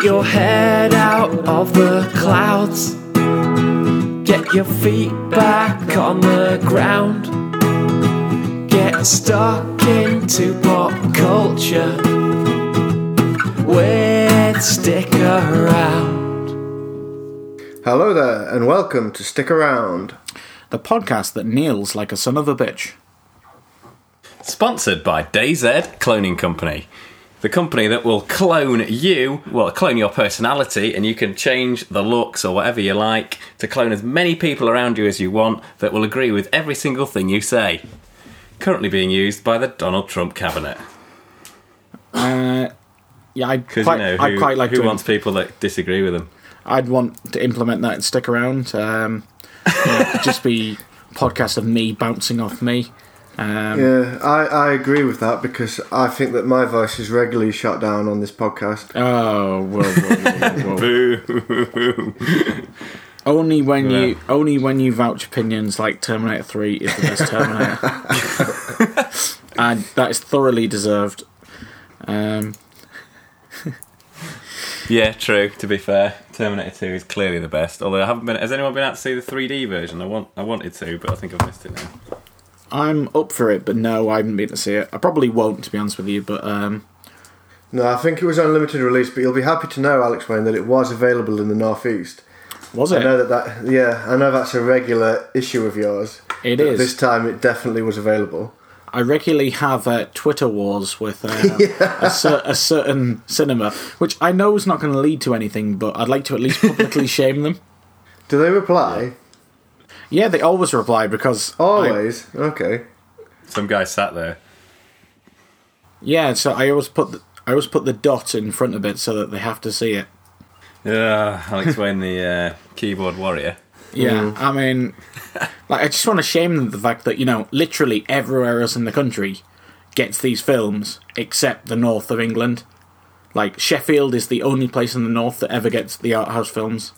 Put your head out of the clouds. Get your feet back on the ground. Get stuck into pop culture. With Stick Around. Hello there, and welcome to Stick Around. the podcast that kneels like a son of a bitch. Sponsored by DayZ Cloning Company. The company that will clone you, well, clone your personality, and you can change the looks or whatever you like to clone as many people around you as you want that will agree with every single thing you say. Currently being used by the Donald Trump cabinet. Uh, yeah, I'd quite, you know, I'd quite like who to. wants people that disagree with them? I'd want to implement that and stick around. Um, you know, just be podcast of me bouncing off me. Um, Yeah, I, I agree with that because I think that my voice is regularly shut down on this podcast. Oh, whoa, whoa, whoa, whoa. Boo! only when Yeah. you only when you vouch opinions like Terminator Three is the best Terminator, and that is thoroughly deserved. Um, yeah, true. To be fair, Terminator Two is clearly the best. Although I haven't been. Has anyone been out to see the 3D version? I want. I wanted to, but I think I've missed it now. I'm up for it, but no, I haven't been to see it. I probably won't, to be honest with you. But um, No, I think it was on limited release, but you'll be happy to know, Alex Wayne, that it was available in the Northeast. was it? I know that that yeah, I know that's a regular issue of yours. It is. This time, it definitely was available. I regularly have uh, Twitter wars with uh, a, cer- a certain cinema, which I know is not going to lead to anything, but I'd like to at least publicly shame them. Do they reply? Yeah, they always reply because I- Always. Okay. Some guy sat there. yeah, so I always put the, I always put the dot in front of it so that they have to see it. Yeah, Alex Wayne, the uh, keyboard warrior. Yeah, I mean, like I just want to shame them the fact that you know literally everywhere else in the country gets these films except the north of England. Like Sheffield is the only place in the north that ever gets the art house films.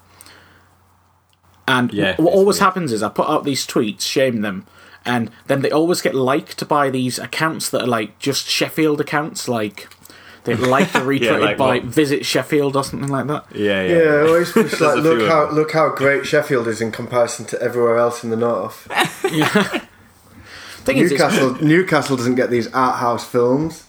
And Yeah, what always weird. happens is I put out these tweets, shame them, and then they always get liked by these accounts that are like just Sheffield accounts, like they like to retweeted like by what? Visit Sheffield or something like that. Yeah, Yeah, yeah. always just like look how them. look how great Sheffield is in comparison to everywhere else in the north. Thing is, Newcastle Newcastle doesn't get these art house films,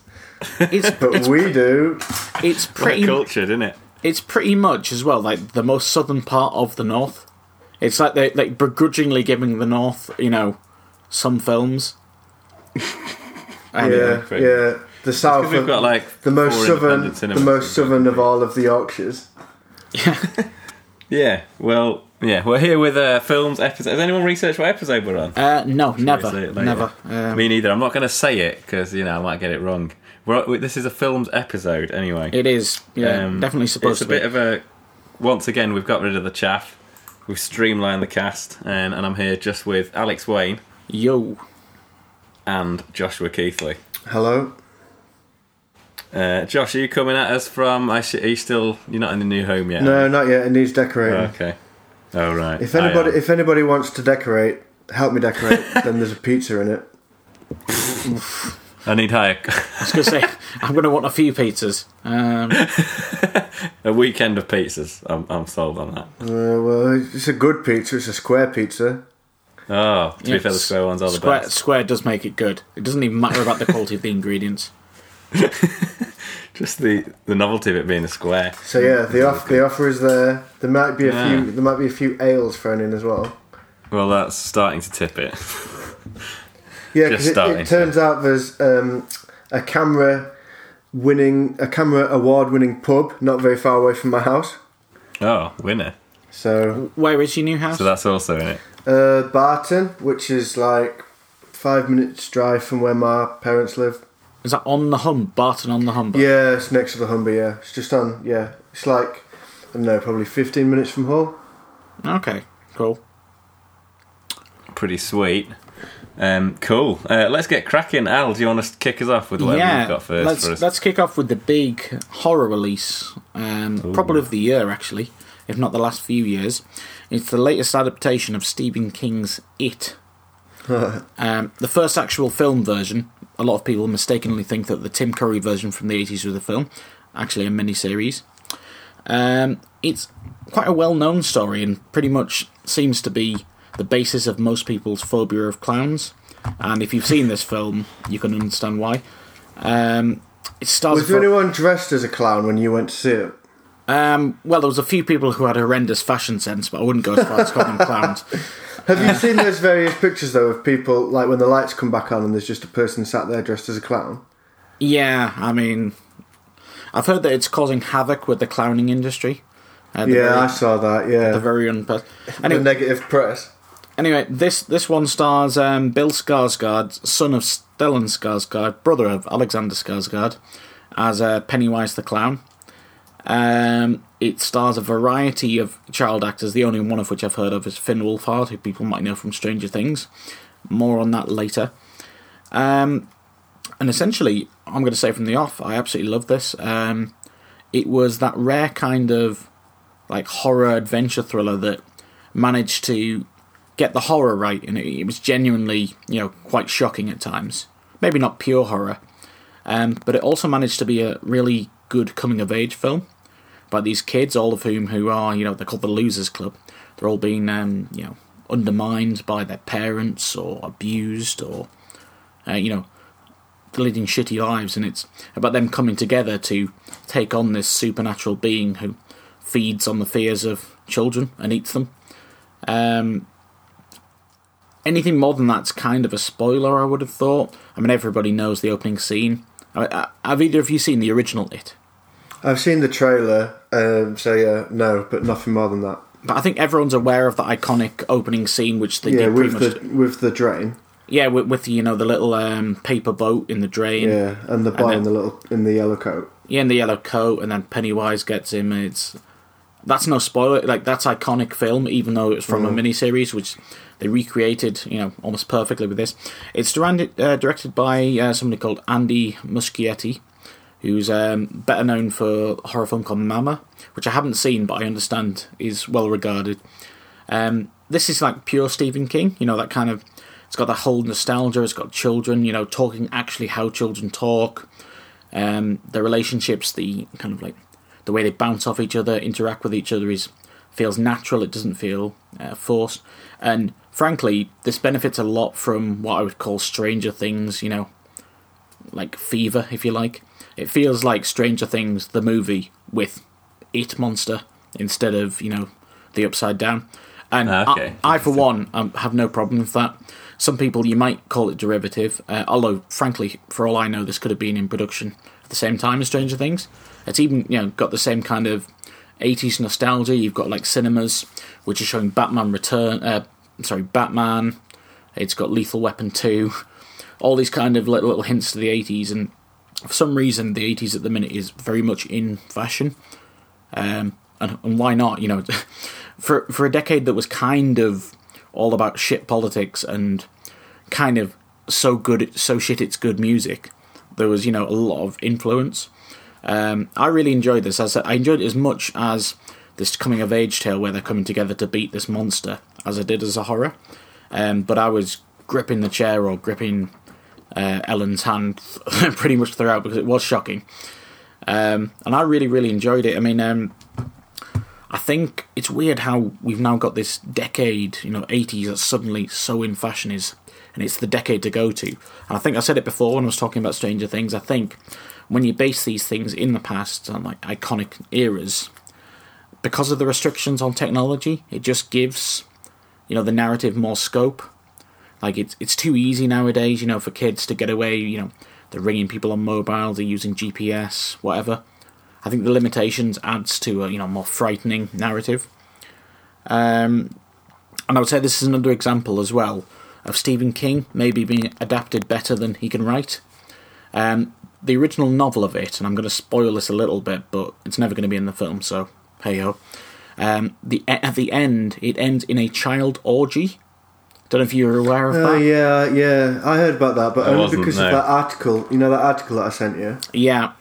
it's, but it's, we do. it's Pretty pretty cultured, isn't it? it's pretty much as well like the most southern part of the north. It's like they like begrudgingly giving the north, you know, some films. And, Yeah, pretty yeah. The south, We've got like the most southern, the most southern of all of the Yorkshires. Yeah, yeah. well, yeah, we're here with uh, films episode. Has anyone researched what episode we're on? Uh, no, never, say it later? never. Um, Me neither. I'm not going to say it because you know I might get it wrong. We're, this is a films episode anyway. it is, yeah, Um, definitely supposed to. It's a be. bit of a. Once again, we've got rid of the chaff. We've streamlined the cast, and, and I'm here just with Alex Wayne Yo, and Joshua Keithley. Hello. Uh, Josh, are you coming at us from? I sh- Are you still? You're not in the new home yet. No, not yet. It needs decorating. Oh, okay. Oh right. If anybody, if anybody wants to decorate, help me decorate. then there's a pizza in it. I need higher. I was going to say, I'm going to want a few pizzas. Um, a weekend of pizzas. I'm, I'm sold on that. Uh, well, it's a good pizza. It's a square pizza. Oh, to yeah, be fair, the square ones are the square, best. Square does make it good. It doesn't even matter about the quality of the ingredients. Just the the novelty of it being a square. So yeah, the off the offer is there. There might be a Yeah. few. There might be a few ales thrown in as well. Well, that's starting to tip it. Yeah, because it, it turns out there's um, a CAMRA winning a CAMRA award winning pub not very far away from my house. Oh, winner. So Where is your new house? So that's also in it. uh, Barton, which is like five minutes drive from where my parents live. Is that on the Humber? Barton on the Humber? Yeah, it's next to the Humber. Yeah, it's just on. Yeah, it's like I don't know, probably fifteen minutes from Hull. Okay, cool. Pretty sweet. Um, cool. Uh, let's get cracking. Al, do you want to kick us off with whatever yeah, you've got first let's for us? let's kick off with the big horror release, um, probably of the year actually, if not the last few years. It's the latest adaptation of Stephen King's It. um, the first actual film version. A lot of people mistakenly think that the Tim Curry version from the eighties was a film, actually a miniseries. Um, it's quite a well-known story and pretty much seems to be the basis of most people's phobia of clowns. And if you've seen this film, you can understand why. Um, it stars. Was there anyone dressed as a clown when you went to see it? Um, well, there was a few people who had horrendous fashion sense, but I wouldn't go as far as calling them clowns. Have you seen those various pictures though of people like when the lights come back on and there's just a person sat there dressed as a clown? Yeah, I mean, I've heard that it's causing havoc with the clowning industry. Uh, the Yeah, I saw that. Yeah, the very unpleasant. the negative press. Anyway, this this one stars um, Bill Skarsgård, son of Stellan Skarsgård, brother of Alexander Skarsgård, as uh, Pennywise the clown. Um, it stars a variety of child actors, the only one of which I've heard of is Finn Wolfhard, who people might know from Stranger Things. More on that later. Um, and essentially, I'm going to say from the off, I absolutely love this. Um, it was that rare kind of like horror adventure thriller that managed to get the horror right, and it, it was genuinely, you know, quite shocking at times. Maybe not pure horror, um, but it also managed to be a really good coming of age film by these kids, all of whom who are, you know, they're called the Losers Club. They're all being, um, you know, undermined by their parents or abused or, uh, you know, leading shitty lives, and it's about them coming together to take on this supernatural being who feeds on the fears of children and eats them. Um, anything more than that's kind of a spoiler, I would have thought. I mean, everybody knows the opening scene. I, I, have either of you seen the original It? I've seen the trailer, um, so yeah, no, but nothing more than that. But I think everyone's aware of the iconic opening scene, which they Yeah, did pretty with much. the with the drain. Yeah, with, with you know the little um, paper boat in the drain. Yeah, and the boy then- in the little in the yellow coat. Yeah, in the yellow coat, and then Pennywise gets him. and It's that's no spoiler. Like that's iconic film, even though it's from a miniseries, which they recreated, you know, almost perfectly with this. It's directed, uh, directed by uh, somebody called Andy Muschietti, who's um, better known for a horror film called Mama, which I haven't seen, but I understand is well regarded. Um, this is like pure Stephen King, you know, that kind of. It's got that whole nostalgia. It's got children, you know, talking actually how children talk um, the relationships, the kind of like the way they bounce off each other, interact with each other is feels natural. It doesn't feel uh, forced, and frankly, this benefits a lot from what I would call Stranger Things. You know, like Fever, if you like. It feels like Stranger Things, the movie with It Monster instead of you know the Upside Down. And Okay. I, I, for one, um, have no problem with that. Some people you might call it derivative, uh, although frankly, for all I know, this could have been in production at the same time as Stranger Things. It's even you know got the same kind of 80s nostalgia. You've got like cinemas, which are showing Batman Return. Uh, sorry, Batman. It's got Lethal Weapon 2. All these kind of little, little hints to the 80s, and for some reason, the 80s at the minute is very much in fashion. Um, and, and why not? You know, for for a decade that was kind of all about shit politics and kind of so good, so shit it's good music. There was you know a lot of influence. Um, I really enjoyed this. As I enjoyed it as much as this coming of age tale where they're coming together to beat this monster, as I did as a horror. Um, but I was gripping the chair or gripping uh, Ellen's hand pretty much throughout because it was shocking. Um, and I really, really enjoyed it. I mean, um, I think it's weird how we've now got this decade, you know, 80s that's suddenly so in fashion is, and it's the decade to go to. And I think I said it before when I was talking about Stranger Things. I think when you base these things in the past on like iconic eras, because of the restrictions on technology, it just gives, you know, the narrative more scope. Like it's it's too easy nowadays, you know, for kids to get away. You know, they're ringing people on mobiles, they're using GPS, whatever. I think the limitations adds to a you know more frightening narrative. Um, and I would say this is another example as well of Stephen King maybe being adapted better than he can write. Um, the original novel of it, and I'm going to spoil this a little bit, but it's never going to be in the film, so hey ho. Um, the at the end, it ends in a child orgy. Don't know if you're aware of Oh that. yeah, yeah. I heard about that, but I only because no. of that article. You know that article that I sent you. yeah.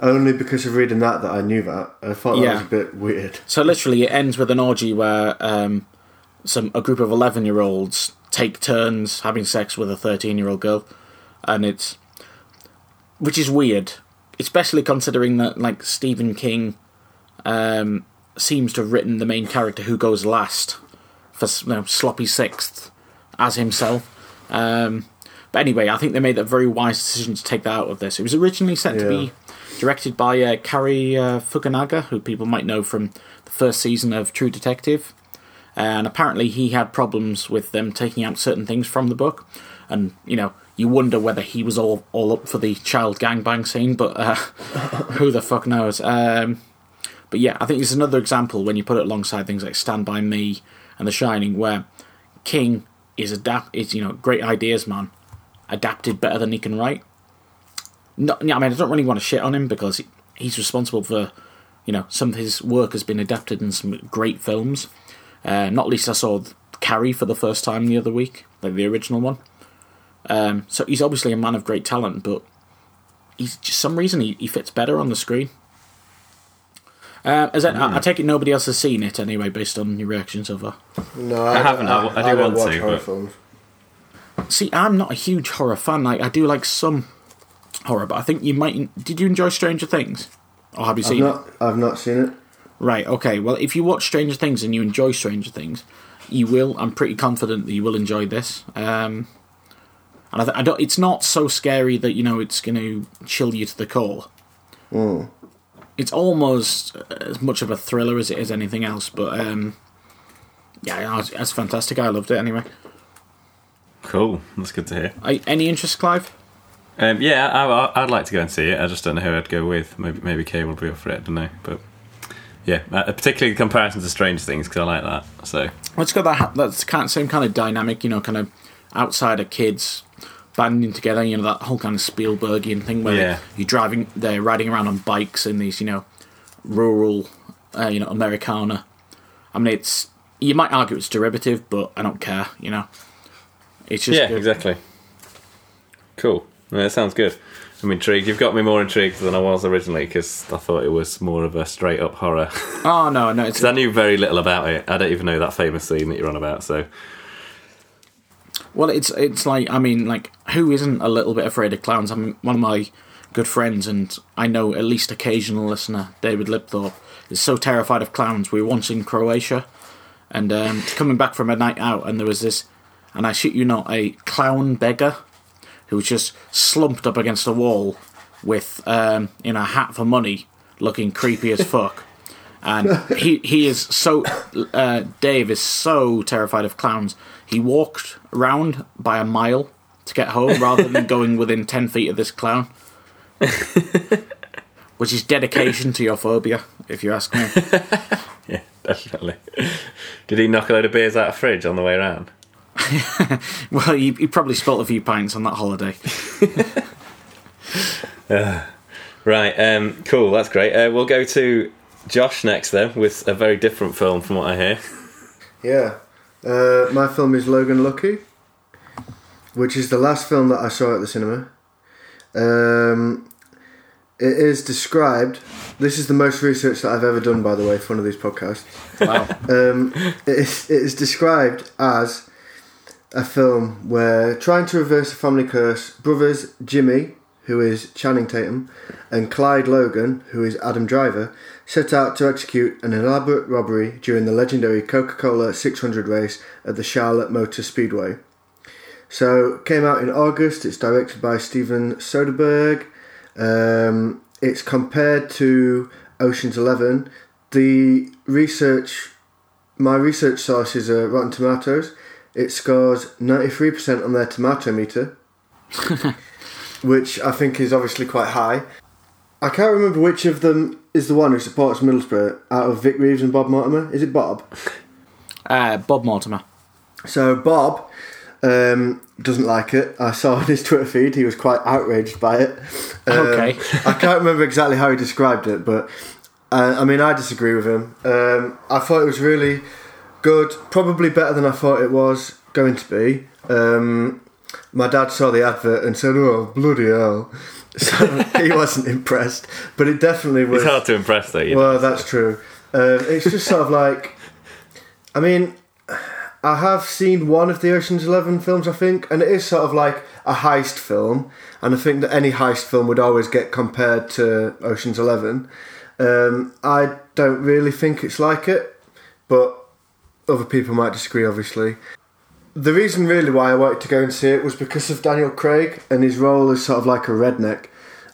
Only because of reading that that I knew that. I thought that Yeah. was a bit weird. So literally, it ends with an orgy where um, some a group of eleven year olds take turns having sex with a thirteen year old girl, and it's which is weird, especially considering that like Stephen King um, seems to have written the main character who goes last for you know, sloppy sixth as himself. Um, but anyway, I think they made a very wise decision to take that out of this. It was originally set to be directed by uh, Cary uh, Fukunaga, who people might know from the first season of True Detective. And apparently, he had problems with them taking out certain things from the book. And, you know, you wonder whether he was all, all up for the child gangbang scene, but uh, who the fuck knows? Um, but yeah, I think it's another example when you put it alongside things like Stand By Me and The Shining, where King is adapt is you know great ideas man, adapted better than he can write. Yeah, I mean, I don't really want to shit on him because he's responsible for, you know, some of his work has been adapted in some great films. Uh, not least, I saw Carrie for the first time the other week, like the original one. Um, so he's obviously a man of great talent, but he's just some reason he, he fits better on the screen. Uh, as I, I, I take it nobody else has seen it anyway, based on your reaction so far. No, I, haven't. I- I do don't want watch to, horror but- films. See, I'm not a huge horror fan. Like, I do like some horror, but I think you might. Did you enjoy Stranger Things? Or have you I've seen it? I've not seen it. Right, okay. Well, if you watch Stranger Things and you enjoy Stranger Things, you will. I'm pretty confident that you will enjoy this. Um, and I, th- I don't. It's not so scary that you know it's going to chill you to the core. It's almost as much of a thriller as it is anything else. But um, yeah, it's, it's fantastic. I loved it anyway. Cool. That's good to hear. I, any interest, Clive? Um, yeah, I, I, I'd like to go and see it. I just don't know who I'd go with. Maybe maybe Kay will be up for it. I don't know, but yeah, uh, particularly in comparison to Strange Things because I like that. So it's got that that's kind of, same kind of dynamic, you know, kind of outsider kids banding together, you know, that whole kind of Spielbergian thing where Yeah. you're driving, they're riding around on bikes in these, you know, rural, uh, you know, Americana. I mean, it's you might argue it's derivative, but I don't care, you know. It's just yeah, good. exactly. Cool. Yeah, that sounds good. I'm intrigued. You've got me more intrigued than I was originally because I thought it was more of a straight up horror. Oh no, no, it's Because I knew very little about it. I don't even know that famous scene that you're on about. So Well, it's it's like I mean, like who isn't a little bit afraid of clowns? I mean, one of my good friends, and I know at least occasional listener, David Lipthorpe, is so terrified of clowns. We were once in Croatia, and um, coming back from a night out, and there was this, and I shit you not, a clown beggar who was just slumped up against a wall with um, in a hat for money, looking creepy as fuck. And he he is so uh, Dave is so terrified of clowns. He walked around by a mile to get home rather than going within ten feet of this clown, which is dedication to your phobia, if you ask me. yeah, definitely. Did he knock a load of beers out of fridge on the way around? Well, you, he probably spilt a few pints on that holiday. Right. Um, cool. That's great. Uh, we'll go to Josh next then with a very different film from what I hear. Yeah. Uh, my film is Logan Lucky, which is the last film that I saw at the cinema. Um, it is described. This is the most research that I've ever done, by the way, for one of these podcasts. Wow. Um, it, is, it is described as a film where, trying to reverse a family curse, brothers Jimmy, who is Channing Tatum, and Clyde Logan, who is Adam Driver, set out to execute an elaborate robbery during the legendary Coca Cola 600 race at the Charlotte Motor Speedway. So, came out in August. It's directed by Steven Soderbergh. Um, it's compared to Ocean's Eleven. The research, my research sources are Rotten Tomatoes. It scores 93% on their tomato meter, which I think is obviously quite high. I can't remember which of them is the one who supports Middlesbrough out of Vic Reeves and Bob Mortimer. Is it Bob? Uh, Bob Mortimer. So Bob um, doesn't like it. I saw on his Twitter feed he was quite outraged by it. Um, Okay. I can't remember exactly how he described it, but uh, I mean I disagree with him. Um, I thought it was really good, probably better than I thought it was going to be. Um, my dad saw the advert and said, "Oh bloody hell!" So he wasn't impressed, but it definitely was. It's hard to impress though. You know? Well, that's true. Um, it's just sort of like, I mean, I have seen one of the Ocean's Eleven films, I think, and it is sort of like a heist film, and I think that any heist film would always get compared to Ocean's Eleven. Um, I don't really think it's like it, but other people might disagree, obviously. The reason, really, why I wanted to go and see it was because of Daniel Craig and his role as sort of like a redneck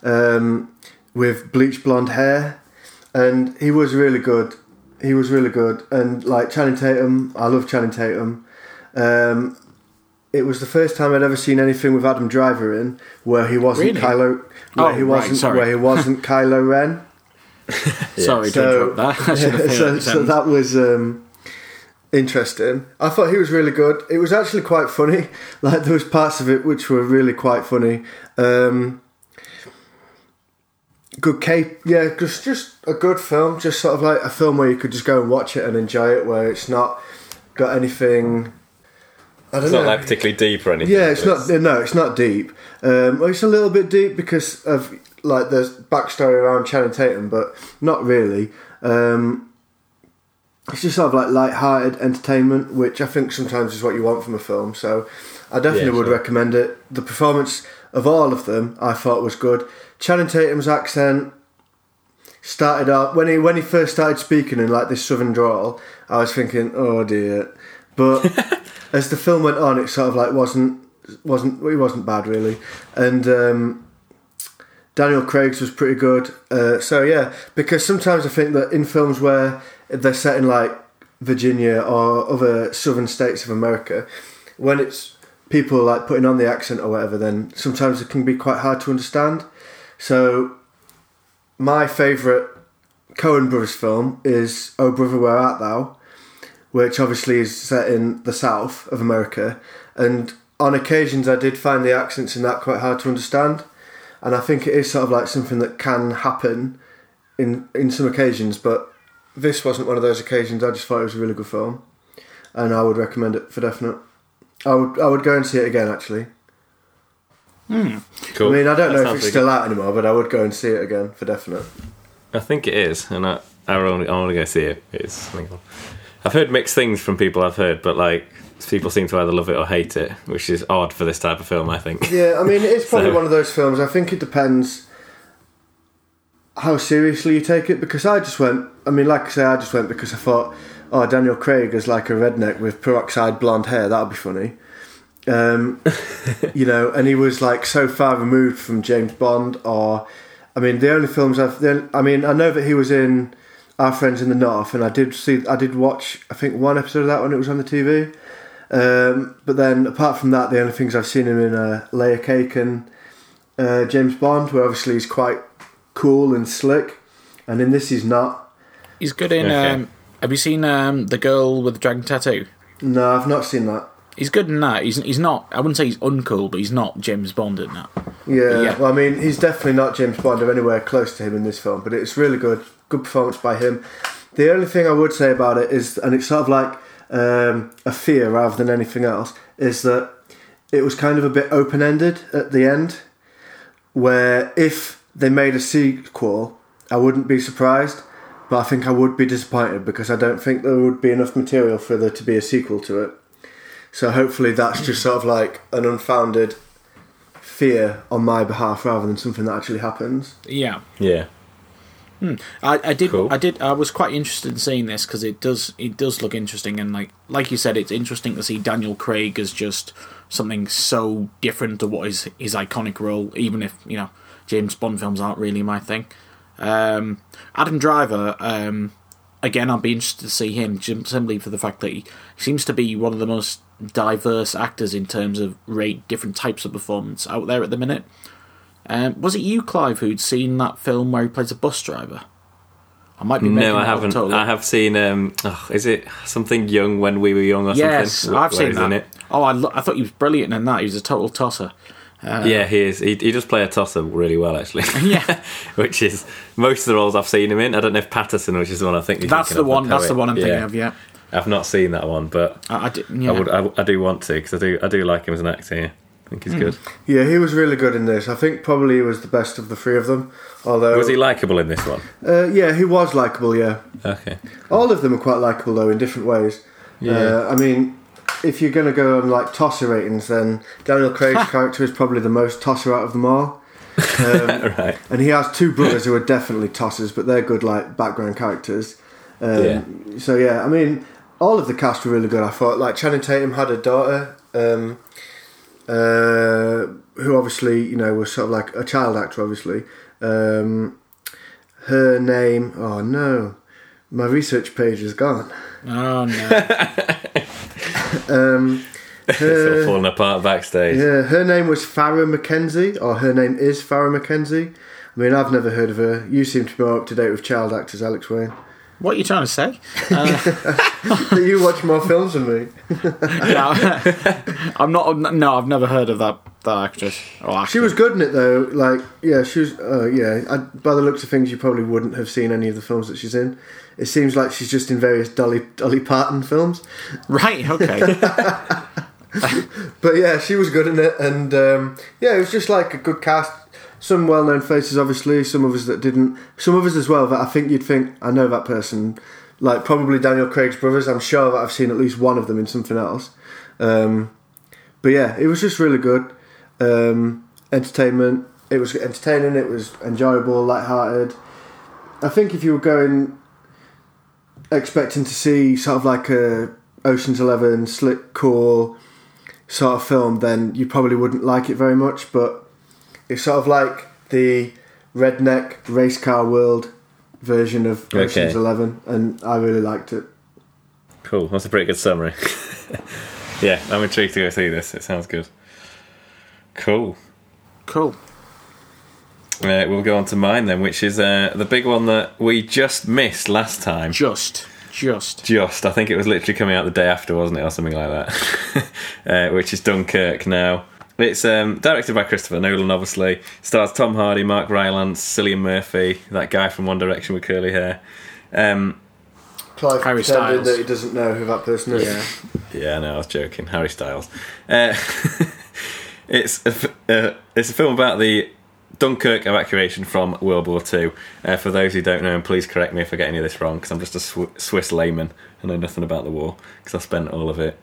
um, with bleach blonde hair, and he was really good. He was really good, and like Channing Tatum, I love Channing Tatum. Um, it was the first time I'd ever seen anything with Adam Driver in where he wasn't Really? Kylo, where Oh, he right, wasn't sorry. where he wasn't Kylo Ren. Sorry So, that. So, so that was um, interesting. I thought he was really good. It was actually quite funny. Like there was parts of it which were really quite funny. Um, good cape, yeah, just just a good film. Just sort of like a film where you could just go and watch it and enjoy it. Where it's not got anything. I don't It's know. not like particularly deep or anything. Yeah, it's not. No, it's not deep. Um, well, it's a little bit deep because of like there's backstory around Channing Tatum, but not really. Um, it's just sort of like light-hearted entertainment, which I think sometimes is what you want from a film. So, I definitely Yeah, would sure. recommend it. The performance of all of them, I thought was good. Channing Tatum's accent started out when he when he first started speaking in like this southern drawl. I was thinking, oh dear, but as the film went on, it sort of like wasn't wasn't it wasn't bad really, and um, Daniel Craig's was pretty good. Uh, so yeah, because sometimes I think that in films where they're set in like Virginia or other southern states of America, when it's people like putting on the accent or whatever, then sometimes it can be quite hard to understand. So my favourite Coen Brothers film is Oh Brother Where Art Thou, which obviously is set in the south of America, and on occasions I did find the accents in that quite hard to understand, and I think it is sort of like something that can happen in in some occasions, but this wasn't one of those occasions. I just thought it was a really good film, and I would recommend it for definite. I would I would go and see it again actually. Hmm. Cool. I mean I don't That know if it's really still out anymore, but I would go and see it again for definite. I think it is, and I I only I want to go see it. It's. I've heard mixed things from people I've heard, but like people seem to either love it or hate it, which is odd for this type of film. I think. Yeah, I mean, it's probably So- one of those films. I think it depends how seriously you take it. Because I just went. I mean, like I say, I just went because I thought, oh, Daniel Craig is like a redneck with peroxide blonde hair. That would be funny. Um, you know, and he was like so far removed from James Bond. Or, I mean, the only films I've. The, I mean, I know that he was in Our Friends in the North, and I did see. I did watch. I think one episode of that when it was on the TV. Um, but then, apart from that, the only things I've seen him in are Layer Cake and uh, James Bond, where obviously he's quite cool and slick, and in this he's not. He's good in. Okay. Um, have you seen um, the girl with the dragon tattoo? No, I've not seen that. He's good in that. He's he's not. I wouldn't say he's uncool, but he's not James Bond in that. Yeah, Yeah. well, I mean, he's definitely not James Bond or anywhere close to him in this film, but it's really good. Good performance by him. The only thing I would say about it is, and it's sort of like um, a fear rather than anything else, is that it was kind of a bit open ended at the end, where if they made a sequel, I wouldn't be surprised, but I think I would be disappointed because I don't think there would be enough material for there to be a sequel to it. So hopefully that's just sort of like an unfounded fear on my behalf rather than something that actually happens. Yeah. Yeah. Hmm. I, I did. Cool. I did. I was quite interested in seeing this because it does. It does look interesting, and like like you said, it's interesting to see Daniel Craig as just something so different to what is his iconic role. Even if you know James Bond films aren't really my thing. Um, Adam Driver. Um, again, I'd be interested to see him simply for the fact that he seems to be one of the most diverse actors in terms of rate different types of performance out there at the minute. Um, was it you, Clive, who'd seen that film where he plays a bus driver? I might be No, I haven't. totally. I have seen. Um, oh, is it something young when we were young or Yes, something? I've Where seen that. It. Oh, I, lo- I thought he was brilliant in that. He was a total tosser. Yeah, he is. He, he does play a tosser really well, actually. Yeah. which is most of the roles I've seen him in. I don't know if Paterson, which is the one I think. you're That's the of, one. That's the one I'm thinking Yeah. of. Yeah, I've not seen that one, but I, I did, yeah. I would. I, I do want to because I do. I do like him as an actor. Yeah. I think he's good. Yeah, he was really good in this. I think probably he was the best of the three of them. Although, Was he likable in this one? uh, yeah, he was likable. Yeah, Okay. all of them are quite likable though in different ways. Yeah. Uh, I mean, if you're going to go on like tosser ratings, then Daniel Craig's character is probably the most tosser out of them all. right. and he has two brothers who are definitely tossers, but they're good like background characters. Um, Yeah. So yeah, I mean, all of the cast were really good. I thought like Channing Tatum had a daughter, um, uh, who obviously you know was sort of like a child actor, obviously. Um, her name, oh no, my research page is gone. Oh no. Um, It's all falling apart backstage. yeah, her name was Farrah Mackenzie, or her name is Farrah Mackenzie. I mean, I've never heard of her. You seem to be more up to date with child actors, Alex Wayne. what are you trying to say? Uh, you watch more films than me. no, I'm not. No, I've never heard of that that actress. Or actor. She was good in it though. Like, yeah, she was. Uh, yeah, I, by the looks of things, you probably wouldn't have seen any of the films that she's in. It seems like she's just in various Dolly Dolly Parton films. right. Okay. But yeah, she was good in it, and um, yeah, it was just like a good cast. Some well-known faces, obviously. Some of us that didn't. Some of us as well that I think you'd think I know that person. Like probably Daniel Craig's brothers. I'm sure that I've seen at least one of them in something else. Um, but yeah, it was just really good. Um, entertainment. It was entertaining. It was enjoyable, light-hearted. I think if you were going expecting to see sort of like a Ocean's Eleven, slick, cool sort of film, then you probably wouldn't like it very much. But it's sort of like the redneck race car world version of Ocean's Okay. Eleven, and I really liked it. Cool. That's a pretty good summary. yeah, I'm intrigued to go see this. It sounds good. Cool. cool. Uh, we'll go on to mine then, which is uh, the big one that we just missed last time. Just, just. Just, I think it was literally coming out the day after, wasn't it, or something like that? uh, which is Dunkirk now. It's um, directed by Christopher Nolan, obviously. Stars Tom Hardy, Mark Rylance, Cillian Murphy, that guy from One Direction with curly hair. Um, Clive Harry Styles. that he doesn't know who that person is. Yeah. yeah, no, I was joking. Harry Styles. Uh, it's a, f- uh, it's a film about the Dunkirk evacuation from World War Two. Uh, for those who don't know, and please correct me if I get any of this wrong, because I'm just a Sw- Swiss layman. I know nothing about the war because I spent all of it.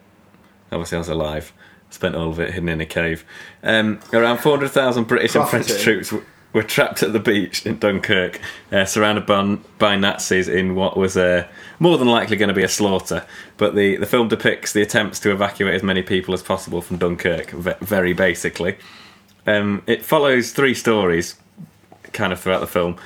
Obviously, I was alive. Spent all of it hidden in a cave. Um, around 400,000 British and French troops w- were trapped at the beach in Dunkirk, uh, surrounded by, by Nazis in what was uh, more than likely going to be a slaughter. But the, the film depicts the attempts to evacuate as many people as possible from Dunkirk, ve- very basically. Um, it follows three stories kind of throughout the film.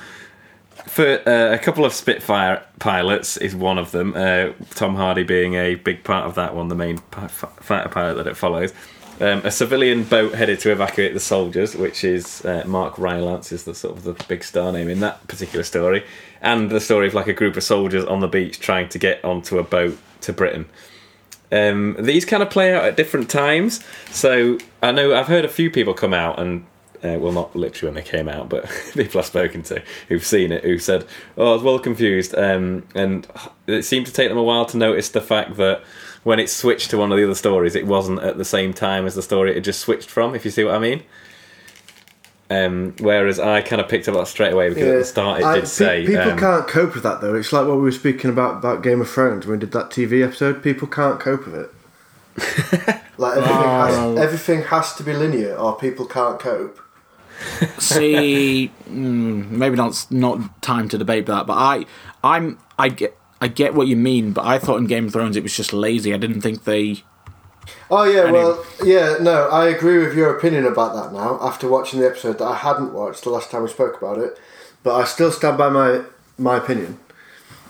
For uh, a couple of Spitfire pilots is one of them. Uh, Tom Hardy being a big part of that one, the main pi- fighter pilot that it follows. Um, a civilian boat headed to evacuate the soldiers, which is uh, Mark Rylance is the sort of the big star name in that particular story, and the story of like a group of soldiers on the beach trying to get onto a boat to Britain. Um, these kind of play out at different times. So I know I've heard a few people come out and, uh, well, not literally when they came out, but people I've spoken to who've seen it who said, "Oh, I was well confused," um, and it seemed to take them a while to notice the fact that when it switched to one of the other stories, it wasn't at the same time as the story it had just switched from. If you see what I mean. Um, whereas I kind of picked up that straight away because at the start it I- did pe- say people um, can't cope with that though. It's like what we were speaking about about Game of Thrones when we did that TV episode. People can't cope with it. like everything, Oh. has, everything has to be linear, or people can't cope. See, mm, maybe not not time to debate that, but I, I'm, I get, I get what you mean, but I thought in Game of Thrones it was just lazy. I didn't think they. Oh yeah, well, yeah, no, I agree with your opinion about that now. After watching the episode that I hadn't watched the last time we spoke about it, but I still stand by my my opinion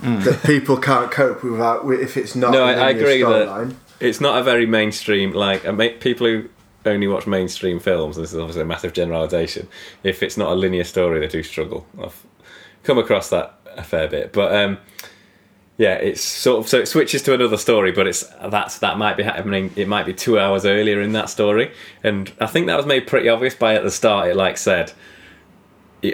that people can't cope without with- if it's not. No, I, agree that storyline. it's not a very mainstream. Like people who only watch mainstream films. This is obviously a massive generalisation. If it's not a linear story, they do struggle. I've come across that a fair bit, but um, yeah, it's sort of so it switches to another story, but it's that's that might be happening. It might be two hours earlier in that story, and I think that was made pretty obvious by at the start. It like said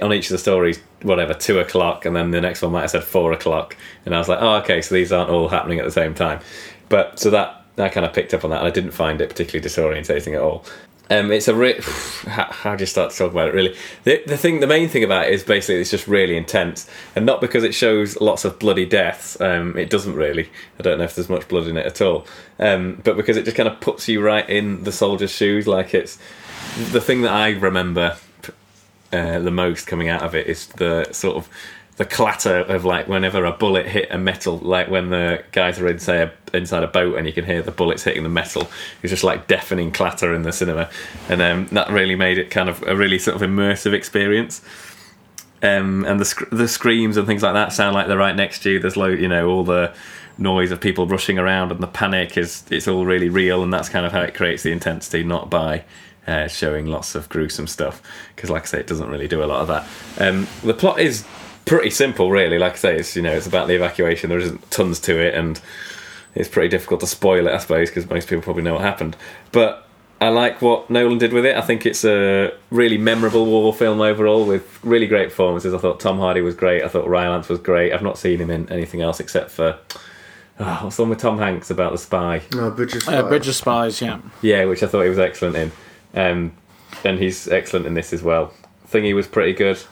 on each of the stories, whatever, two o'clock, and then the next one might have said four o'clock, and I was like, oh, okay, so these aren't all happening at the same time. But so that I kind of picked up on that, and I didn't find it particularly disorientating at all. Um, it's a re- how, how do you start to talk about it? Really, the the thing, the main thing about it is basically it's just really intense, and not because it shows lots of bloody deaths. Um, it doesn't really. I don't know if there's much blood in it at all, um, but because it just kind of puts you right in the soldier's shoes. Like it's the thing that I remember uh, the most coming out of it is the sort of the clatter of like whenever a bullet hit a metal, like when the guys are in say a, inside a boat and you can hear the bullets hitting the metal. It's just like deafening clatter in the cinema, and um, that really made it kind of a really sort of immersive experience. Um, and the sc- the screams and things like that sound like they're right next to you. There's low, you know, all the noise of people rushing around and the panic is it's all really real, and that's kind of how it creates the intensity, not by uh, showing lots of gruesome stuff. Because, like I say, it doesn't really do a lot of that. Um, the plot is pretty simple, really. Like I say, it's you know it's about the evacuation. There isn't tons to it, and it's pretty difficult to spoil it, I suppose, because most people probably know what happened. But I like what Nolan did with it. I think it's a really memorable war film overall, with really great performances. I thought Tom Hardy was great. I thought Rylance was great. I've not seen him in anything else except for. Oh, what's the one with Tom Hanks about the spy? No, Bridge of Uh, Spies. Bridge of Spies, yeah. Yeah, which I thought he was excellent in. Um, and he's excellent in this as well. Thingy was pretty good.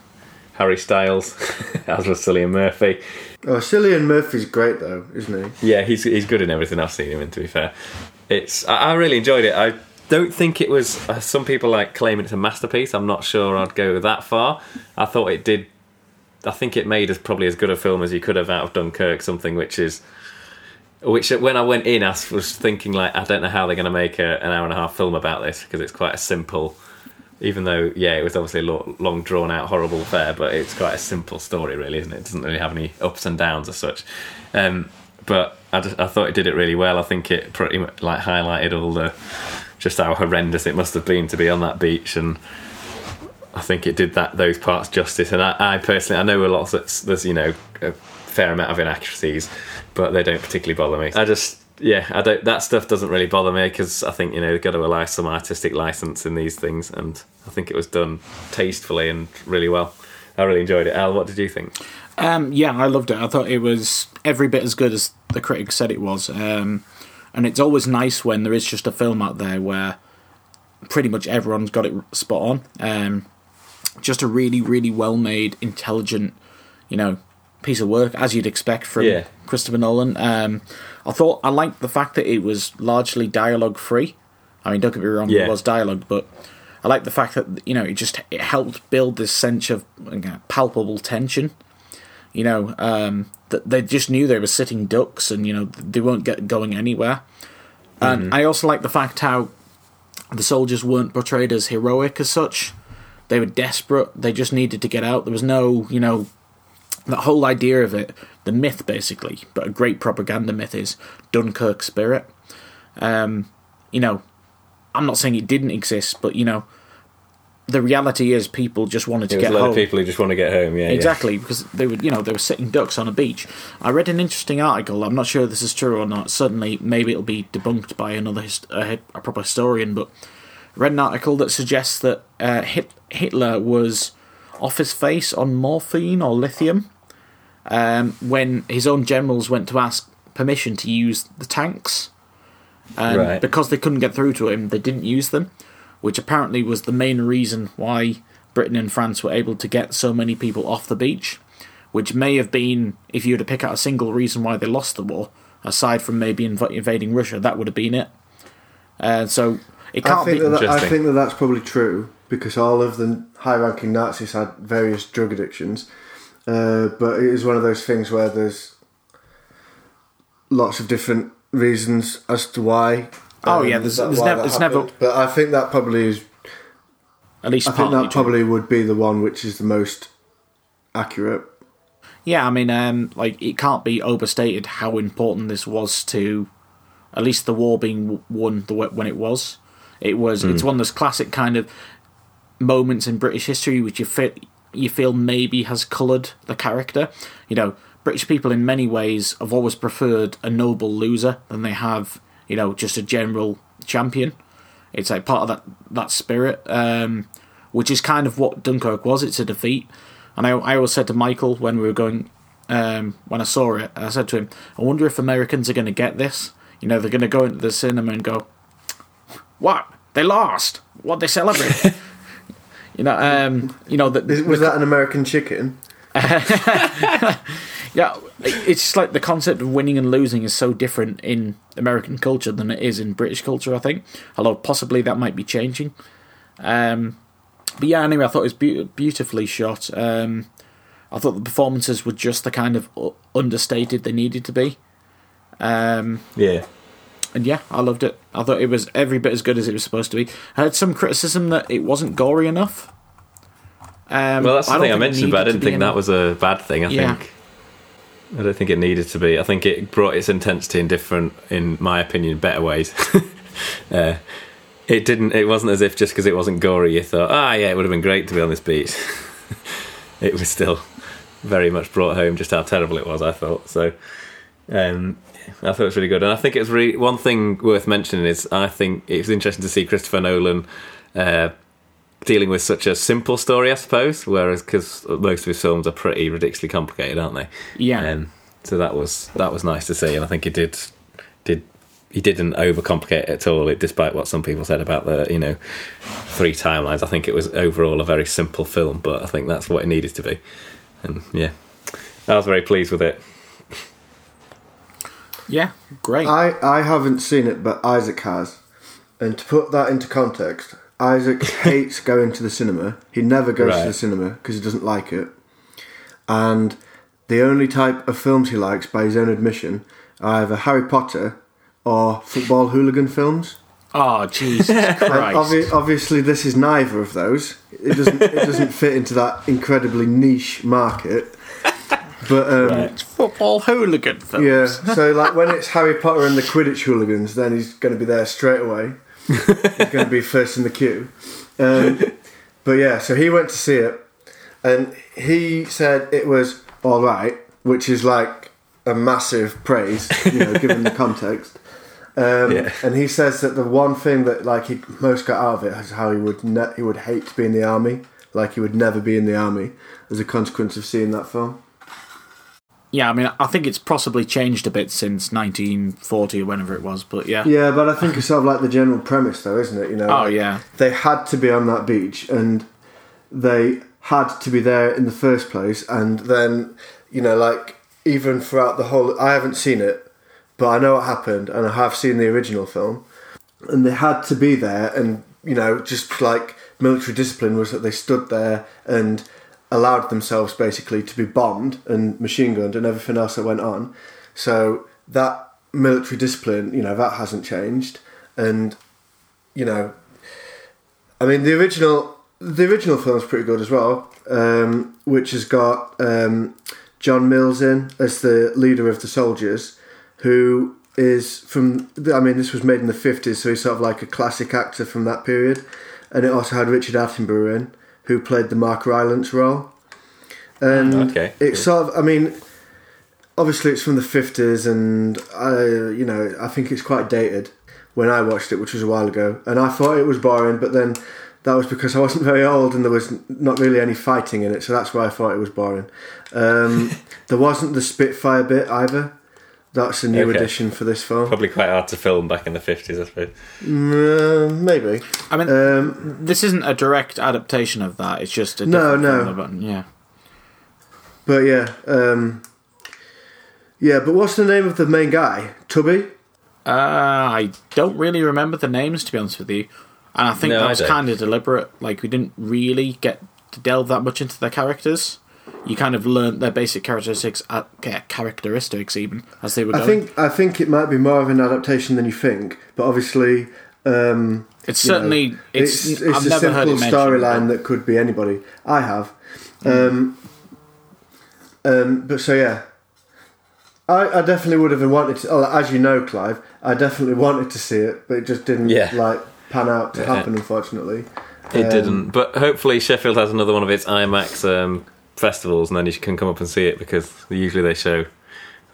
Harry Styles, as was Cillian Murphy. Oh, Cillian Murphy's great though, isn't he? Yeah, he's he's good in everything I've seen him in. To be fair, it's I, I really enjoyed it. I don't think it was. Uh, some people like claiming it's a masterpiece. I'm not sure I'd go that far. I thought it did. I think it made as probably as good a film as you could have out of Dunkirk. Something which is. Which when I went in, I was thinking like I don't know how they're going to make a, an hour and a half film about this because it's quite a simple. Even though yeah, it was obviously a lo- long drawn out horrible affair, but it's quite a simple story, really, isn't it? It doesn't really have any ups and downs as such. Um, but I, just, I thought it did it really well. I think it pretty much like highlighted all the just how horrendous it must have been to be on that beach, and I think it did that those parts justice. And I, I personally, I know a lot of there's you know a fair amount of inaccuracies, but they don't particularly bother me. I just yeah, I don't. That stuff doesn't really bother me because I think you know they've got to allow some artistic license in these things, and I think it was done tastefully and really well. I really enjoyed it. Al, what did you think? Um, yeah, I loved it. I thought it was every bit as good as the critics said it was. Um, and it's always nice when there is just a film out there where pretty much everyone's got it spot on. Um, just a really, really well made, intelligent, you know, piece of work as you'd expect from Yeah. Christopher Nolan. Um, I thought I liked the fact that it was largely dialogue free. I mean, don't get me wrong, Yeah. it was dialogue, but I liked the fact that you know it just it helped build this sense of you know, palpable tension. You know, um, that they just knew they were sitting ducks, and you know they weren't get going anywhere. And I also like the fact how the soldiers weren't portrayed as heroic as such. They were desperate. They just needed to get out. There was no, you know, that whole idea of it, the myth basically, but a great propaganda myth is Dunkirk spirit. Um, you know, I'm not saying it didn't exist, but you know, the reality is people just wanted to There's get a lot home. of people who just want to get home. Yeah, yeah. Exactly, because they were, you know, they were sitting ducks on a beach. I read an interesting article. I'm not sure this is true or not. Certainly, maybe it'll be debunked by another hist- a, a proper historian. But I read an article that suggests that uh, Hit- Hitler was off his face on morphine or lithium um, when his own generals went to ask permission to use the tanks. And Right. because they couldn't get through to him, they didn't use them, which apparently was the main reason why Britain and France were able to get so many people off the beach. Which may have been, if you were to pick out a single reason why they lost the war, aside from maybe inv- invading Russia, that would have been it. Uh, so it I can't think be. that, I think that that's probably true because all of the high-ranking Nazis had various drug addictions, uh, but it is one of those things where there's lots of different reasons as to why. Oh, um, yeah, there's- there's why nev- there's never- But I think that probably is. at least I think that probably would be the one which is the most accurate. Yeah, I mean, um, like it can't be overstated how important this was to, at least the war being won the when it was. It was. It's one of those classic kind of moments in British history which you feel you feel maybe has coloured the character. You know, British people in many ways have always preferred a noble loser than they have, you know, just a general champion. It's like part of that that spirit, um, which is kind of what Dunkirk was. It's a defeat, and I I always said to Michael when we were going um, when I saw it, I said to him, I wonder if Americans are going to get this. You know, they're going to go into the cinema and go, "What? They lost? What they celebrate?" you know, um, you know that Is, was that an American chicken? yeah, it's just like the concept of winning and losing is so different in American culture than it is in British culture. I think, although possibly that might be changing. Um, but yeah, anyway, I thought it was beau- beautifully shot. Um, I thought the performances were just the kind of understated they needed to be. Um, Yeah. And yeah, I loved it. I thought it was every bit as good as it was supposed to be. I had some criticism that it wasn't gory enough. Um, Well, that's the don't thing I mentioned, but I didn't think that was a bad thing. I Yeah. think I don't think it needed to be. I think it brought its intensity in different, in my opinion, better ways. uh, it didn't. It wasn't as if just because it wasn't gory, you thought, ah, yeah, it would have been great to be on this beach. it was still very much brought home just how terrible it was. I thought so. Um, I thought it was really good, and I think it's really one thing worth mentioning is I think it was interesting to see Christopher Nolan uh, dealing with such a simple story, I suppose. Whereas because most of his films are pretty ridiculously complicated, aren't they? Yeah. Um, so that was that was nice to see, and I think he did did he didn't overcomplicate it at all. It, despite what some people said about the you know three timelines, I think it was overall a very simple film. But I think that's what it needed to be, and yeah, I was very pleased with it. Yeah, great. I, I haven't seen it, but Isaac has. And to put that into context, Isaac hates going to the cinema. He never goes to the cinema because he doesn't like it. And the only type of films he likes, by his own admission, are either Harry Potter or football hooligan films. oh, Jesus Christ. obvi- obviously, this is neither of those. It doesn't. it doesn't fit into that incredibly niche market. But um, It's football hooligan films. yeah, so like when it's Harry Potter and the Quidditch hooligans, then he's going to be there straight away. he's going to be first in the queue. Um, but yeah, so he went to see it, and he said it was all right, which is like a massive praise, you know, given the context. Um, Yeah. And he says that the one thing that like he most got out of it is how he would ne- he would hate to be in the army, like he would never be in the army as a consequence of seeing that film. Yeah, I mean, I think it's possibly changed a bit since 1940 or whenever it was, but yeah. Yeah, but I think it's sort of like the general premise, though, isn't it? You know. Oh, like, yeah. They had to be on that beach, and they had to be there in the first place, and then you know, like even throughout the whole, I haven't seen it, but I know what happened, and I have seen the original film, and they had to be there, and you know, just like military discipline was that they stood there and allowed themselves basically to be bombed and machine gunned and everything else that went on. So that military discipline, you know, that hasn't changed, and you know, I mean, the original the original film's pretty good as well, um, which has got um, John Mills in as the leader of the soldiers, who is from. I mean, this was made in the fifties, so he's sort of like a classic actor from that period, and it also had Richard Attenborough in, who played the Mark Rylance role. And Okay, it's sort of. I mean, obviously it's from the fifties, and I, you know, I think it's quite dated when I watched it, which was a while ago, and I thought it was boring, but then that was because I wasn't very old and there was not really any fighting in it, so that's why I thought it was boring. Um, there wasn't the Spitfire bit either. That's a new Okay. addition for this film. Probably quite hard to film back in the fifties, I suppose. Uh, maybe. I mean, Um, this isn't a direct adaptation of that. It's just a No, different no. film about- yeah. but yeah, um, yeah. But what's the name of the main guy? Tubby. Uh, I don't really remember the names to be honest with you, and I think No, I that was kind of deliberate. Like we didn't really get to delve that much into their characters. You kind of learnt their basic characteristics, uh, characteristics even as they were I think I think it might be more of an adaptation than you think, but obviously. Um, it's you know, certainly it's. it's, it's I've a never heard simple it storyline that could be anybody. I have, um, um, but so yeah, I, I definitely would have wanted to. Oh, as you know, Clive, I definitely wanted to see it, but it just didn't Yeah. like pan out to Yeah. happen, unfortunately. It Um, didn't, but hopefully Sheffield has another one of its IMAX um, festivals, and then you can come up and see it because usually they show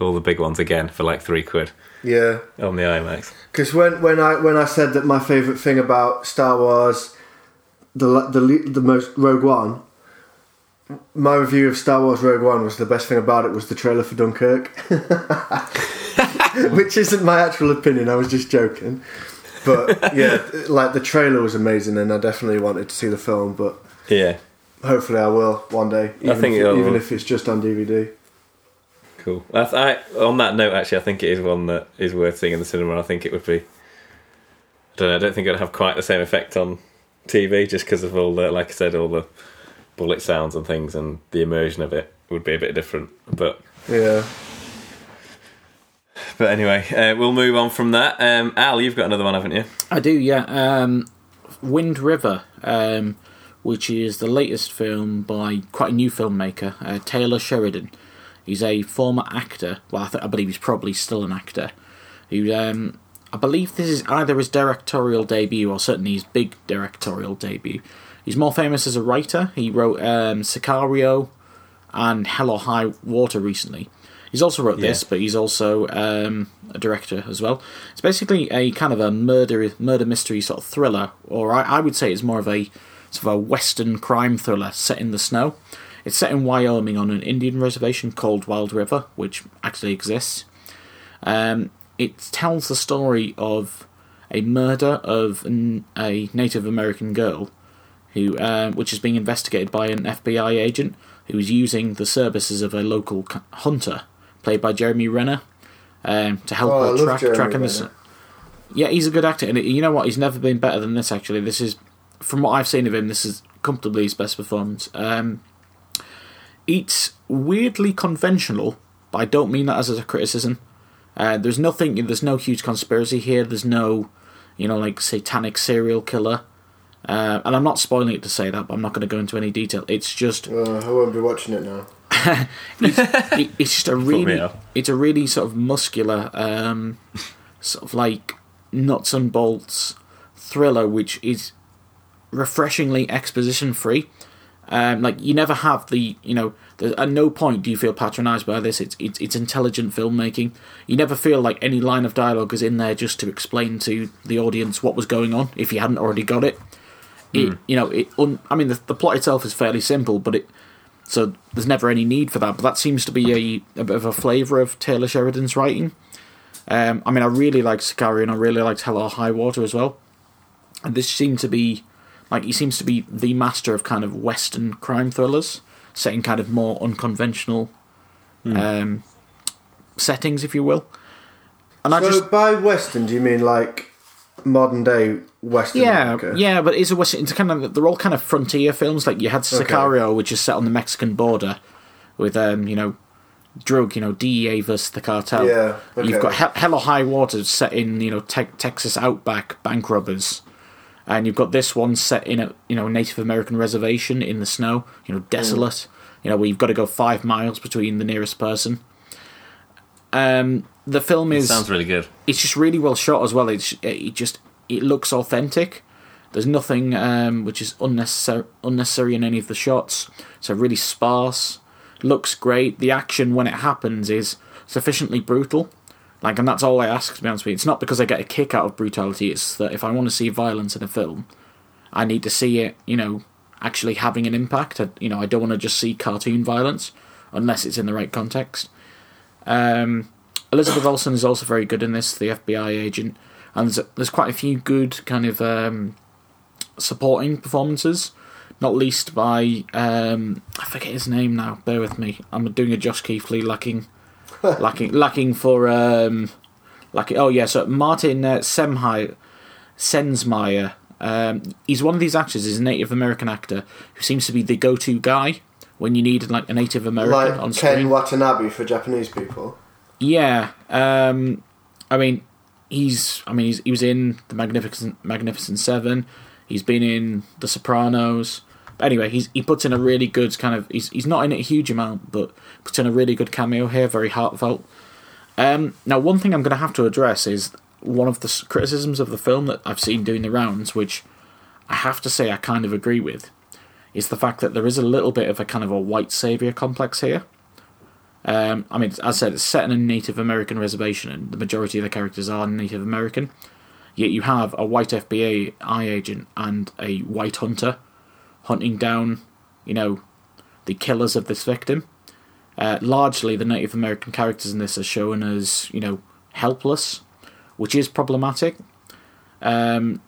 all the big ones again for like three quid Yeah, on the IMAX. because when when I when I said that my favorite thing about Star Wars, the the the most Rogue One. My review of Star Wars Rogue One was the best thing about it was the trailer for Dunkirk, which isn't my actual opinion. I was just joking, but yeah, like the trailer was amazing, and I definitely wanted to see the film. But Yeah, hopefully, I will one day. Even think if, it'll- even if it's just on DVD. cool. I, I, on that note, actually, I think it is one that is worth seeing in the cinema. I think it would be. I don't know. I don't think it would have quite the same effect on TV just because of all the, like I said, all the bullet sounds and things, and the immersion of it would be a bit different. But Yeah. but anyway, uh, we'll move on from that. Um, Al, you've got another one, haven't you? I do, yeah. Um, Wind River, um, which is the latest film by quite a new filmmaker, uh, Taylor Sheridan. He's a former actor. Well, I, th- I believe he's probably still an actor. Who, um, I believe this is either his directorial debut or certainly his big directorial debut. He's more famous as a writer. He wrote um, Sicario and Hell or High Water recently. He's also wrote this, Yeah. but he's also um, a director as well. It's basically a kind of a murder murder mystery sort of thriller, or I, I would say it's more of a sort of a western crime thriller set in the snow. It's set in Wyoming on an Indian reservation called Wind River, which actually exists. Um, it tells the story of a murder of an, a Native American girl, who uh, which is being investigated by an FBI agent who is using the services of a local c- hunter, played by Jeremy Renner, um, to help Oh, her track tracking this. Yeah, he's a good actor, and you know what? He's never been better than this. Actually, this is from what I've seen of him. This is comfortably his best performance. Um, it's weirdly conventional, but I don't mean that as a criticism. Uh, there's nothing. There's no huge conspiracy here. There's no, you know, like satanic serial killer. Uh, and I'm not spoiling it to say that, but I'm not going to go into any detail. It's just Uh, I won't be watching it now. it, it's just a really it's a really sort of muscular um, sort of like nuts and bolts thriller which is refreshingly exposition free um, like you never have the you know there's, at no point do you feel patronized by this it's, it's it's intelligent filmmaking you never feel like any line of dialogue is in there just to explain to the audience what was going on if you hadn't already got it it you know it un, i mean the, the plot itself is fairly simple but it so there's never any need for that. But that seems to be a, a bit of a flavour of Taylor Sheridan's writing. Um, I mean, I really liked Sicario and I really liked Hell or High Water as well. And this seemed to be, like, he seems to be the master of kind of Western crime thrillers, setting kind of more unconventional um, settings, if you will. And I So just by Western, do you mean like modern day Western? Yeah, America? yeah, but it's a Western. It's kind of they're all kind of frontier films. Like you had Sicario, which is set on the Mexican border, with um, you know, drug, you know, DEA versus the cartel. Yeah, okay. You've got He- Hell or High Water set in you know te- Texas outback bank robbers, and you've got this one set in a you know Native American reservation in the snow. You know, desolate. You know, where you've got to go five miles between the nearest person. Um, the film is it Sounds really good. it's just really well shot as well. It's it just it looks authentic. There's nothing um, which is unnecessary unnecessary in any of the shots. So really sparse. Looks great. The action when it happens is sufficiently brutal. Like, and that's all I ask to be honest with you. It's not because I get a kick out of brutality. It's that if I want to see violence in a film, I need to see it. You know, actually having an impact. I, you know, I don't want to just see cartoon violence unless it's in the right context. Um, Elizabeth Olsen is also very good in this, the FBI agent, and there's, there's quite a few good kind of um, supporting performances. Not least by um, I forget his name now. Bear with me. I'm doing a Josh Keithley lacking, lacking, lacking for um, lacking. Oh yeah, so Martin uh, Semhai, Sensmeier. Um, he's one of these actors. He's a Native American actor who seems to be the go-to guy when you need like a Native American Like on Ken screen. Watanabe for Japanese people. Yeah, um, I mean, he's. I mean, he's, he was in the Magnificent Magnificent Seven. He's been in The Sopranos. Anyway, he's he puts in a really good kind of. He's he's not in it a huge amount, but puts in a really good cameo here. Very heartfelt. Um, now, one thing I'm going to have to address is one of the criticisms of the film that I've seen doing the rounds, which I have to say I kind of agree with, is the fact that there is a little bit of a kind of a white savior complex here. Um, I mean, as I said, it's set in a Native American reservation, and the majority of the characters are Native American. Yet you have a white FBI agent and a white hunter hunting down, you know, the killers of this victim. Uh, largely, the Native American characters in this are shown as, you know, helpless, which is problematic. Um,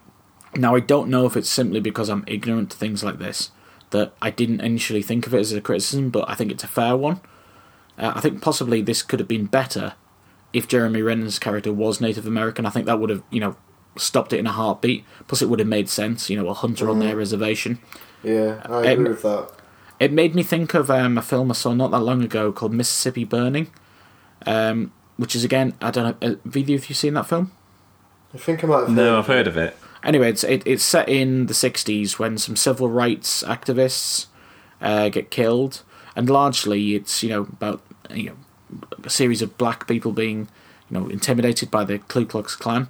now, I don't know if it's simply because I'm ignorant to things like this that I didn't initially think of it as a criticism, but I think it's a fair one. Uh, I think possibly this could have been better if Jeremy Renner's character was Native American. I think that would have, you know, stopped it in a heartbeat. Plus, it would have made sense, you know, a hunter on their reservation. Yeah, I agree Um, with that. It made me think of um, a film I saw not that long ago called Mississippi Burning, um, which is again, I don't know, uh, have either of you seen that film? I think I might have No, I've heard of it. Anyway, it's it, it's set in the '60s when some civil rights activists uh, get killed, and largely it's you know about you know a series of black people being you know intimidated by the Ku Klux Klan,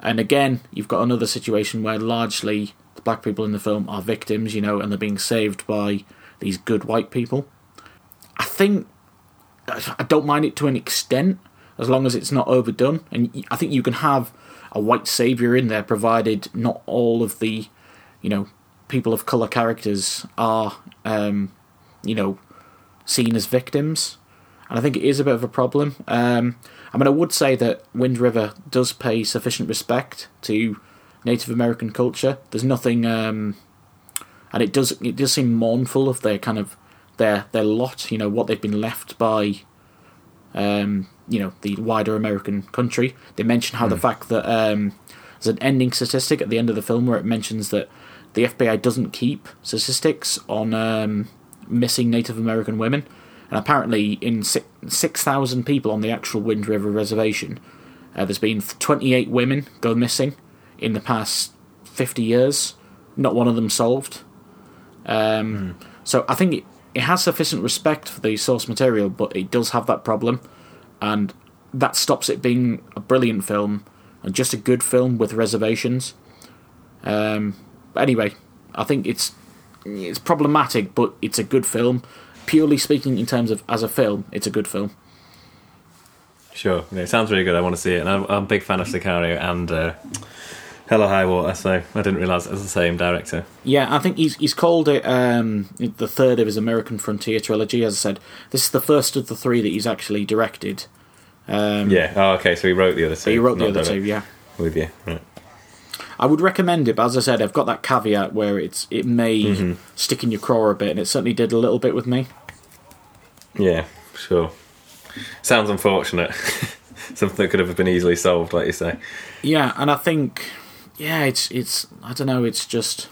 and again you've got another situation where largely the black people in the film are victims, you know, and they're being saved by these good white people. I think I don't mind it to an extent as long as it's not overdone, and I think you can have a white savior in there, provided not all of the, you know, people of color characters are, um, you know, seen as victims, and I think it is a bit of a problem. Um, I mean, I would say that Wind River does pay sufficient respect to Native American culture. There's nothing, um, and it does it does seem mournful of their kind of their their lot. You know what they've been left by um, you know the wider American country. They mention how the fact that um, there's an ending statistic at the end of the film where it mentions that the FBI doesn't keep statistics on um, missing Native American women, and apparently in six six thousand people on the actual Wind River reservation, uh, there's been 28 women go missing in the past 50 years. Not one of them solved. Um, So I think it, it has sufficient respect for the source material, but it does have that problem, and that stops it being a brilliant film and just a good film with reservations. Um, anyway, I think it's it's problematic, but it's a good film. Purely speaking, in terms of as a film, it's a good film. Sure, yeah, it sounds really good. I want to see it, and I'm, I'm a big fan of Sicario and uh, Hell or High Water. So I didn't realise it was the same director. Yeah, I think he's he's called it um, the third of his American Frontier trilogy. As I said, this is the first of the three that he's actually directed. Um, Yeah. Oh, okay. So he wrote the other two. he wrote the other two. Yeah, with you. Right. I would recommend it, but as I said, I've got that caveat where it's it may Mm-hmm. stick in your craw a bit, and it certainly did a little bit with me. Yeah. Sure. Sounds unfortunate. Something that could have been easily solved, like you say. Yeah, and I think yeah, it's it's I don't know, it's just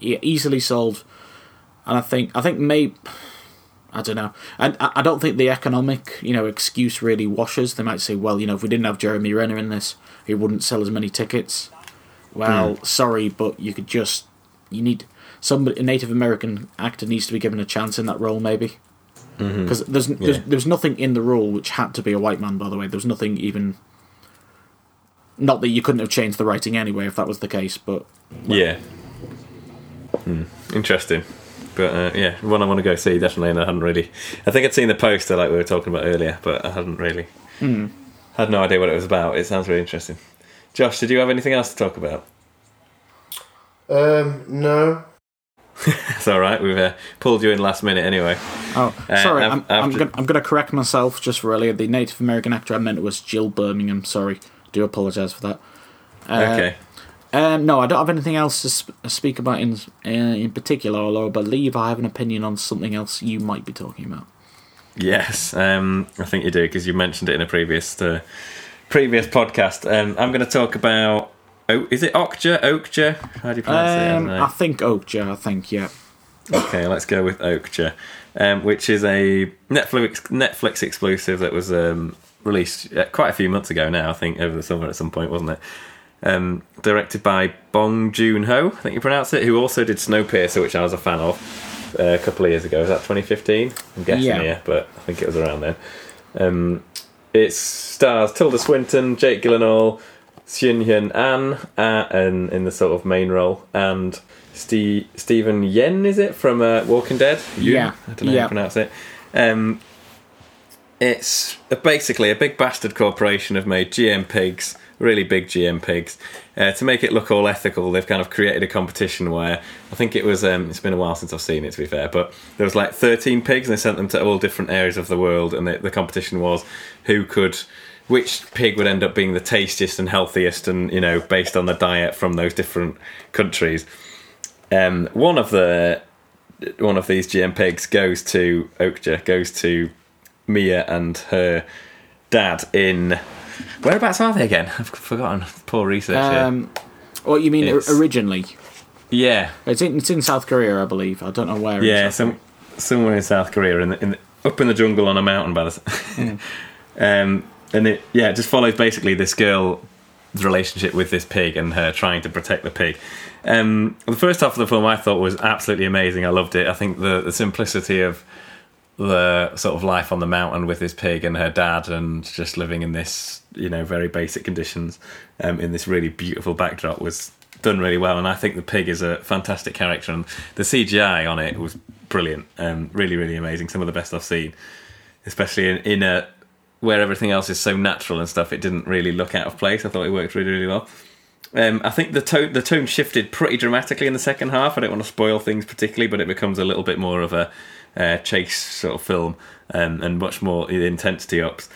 easily solved, and I think I think maybe. I don't know, and I I don't think the economic, you know, excuse really washes. They might say, "Well, you know, if we didn't have Jeremy Renner in this, he wouldn't sell as many tickets." Well, sorry, but you could just you need somebody a Native American actor needs to be given a chance in that role, maybe mm-hmm. because there's, there's Yeah. there's nothing in the role which had to be a white man. By the way, there's nothing even. Not that you couldn't have changed the writing anyway if that was the case, but Yeah. Hmm. Interesting. But uh, yeah, one I want to go see definitely, and I hadn't really. I think I'd seen the poster like we were talking about earlier, but I hadn't really had no idea what it was about. It sounds really interesting. Josh, did you have anything else to talk about? Um, no. It's all right. We've uh, pulled you in last minute anyway. Oh, Uh, sorry. I've- I'm, I'm, I've gonna, I'm gonna correct myself just for earlier. The Native American actor I meant was Gil Birmingham. Sorry, do apologise for that. Uh, okay. Um, no, I don't have anything else to sp- speak about in uh, in particular. Although I believe I have an opinion on something else you might be talking about. Yes, um, I think you do because you mentioned it in a previous uh, previous podcast. Um, I'm going to talk about. Oh, is it Okja? Okja? How do you pronounce it? I Um, know. I think Oakja. I think yeah. Okay, let's go with Okja, um, which is a Netflix Netflix exclusive that was um, released uh, quite a few months ago now. I think over the summer at some point, wasn't it? Um, directed by Bong Joon Ho, I think you pronounce it, who also did Snowpiercer, which I was a fan of uh, a couple of years ago. Was that 2015? I'm guessing, Yeah. yeah, but I think it was around then. Um, it stars Tilda Swinton, Jake Gyllenhaal, Seung Hyun An, uh, and in the sort of main role, and Ste- Stephen Yen is it from uh, Walking Dead? Yun? Yeah. I don't know how Yeah. to pronounce it. Um, it's basically a big bastard corporation have made GM pigs, really big GM pigs. Uh, to make it look all ethical, they've kind of created a competition where I think it was. Um, it's been a while since I've seen it, to be fair, but there was like 13 pigs, and they sent them to all different areas of the world, and the, the competition was who could. Which pig would end up being the tastiest and healthiest, and you know, based on the diet from those different countries. Um, one of the one of these GM pigs goes to Okja, goes to Mia and her dad in whereabouts are they again? I've forgotten. Poor research here. Um, What you mean It's- originally? Yeah, It's in it's in South Korea, I believe. I don't know where. yeah, some somewhere in South Korea, in the, in the, up in the jungle on a mountain by the. Hmm. um, and it yeah, it just follows basically this girl's relationship with this pig and her trying to protect the pig. Um, the first half of the film I thought was absolutely amazing. I loved it. I think the, the simplicity of the sort of life on the mountain with this pig and her dad and just living in this you know very basic conditions um, in this really beautiful backdrop was done really well. And I think the pig is a fantastic character and the CGI on it was brilliant. Um, really really amazing. Some of the best I've seen especially in, in a where everything else is so natural and stuff it didn't really look out of place. I thought it worked really really well um, I think the tone the tone shifted pretty dramatically in the second half. I don't want to spoil things particularly, but it becomes a little bit more of a uh, chase sort of film um, and much more intensity ups.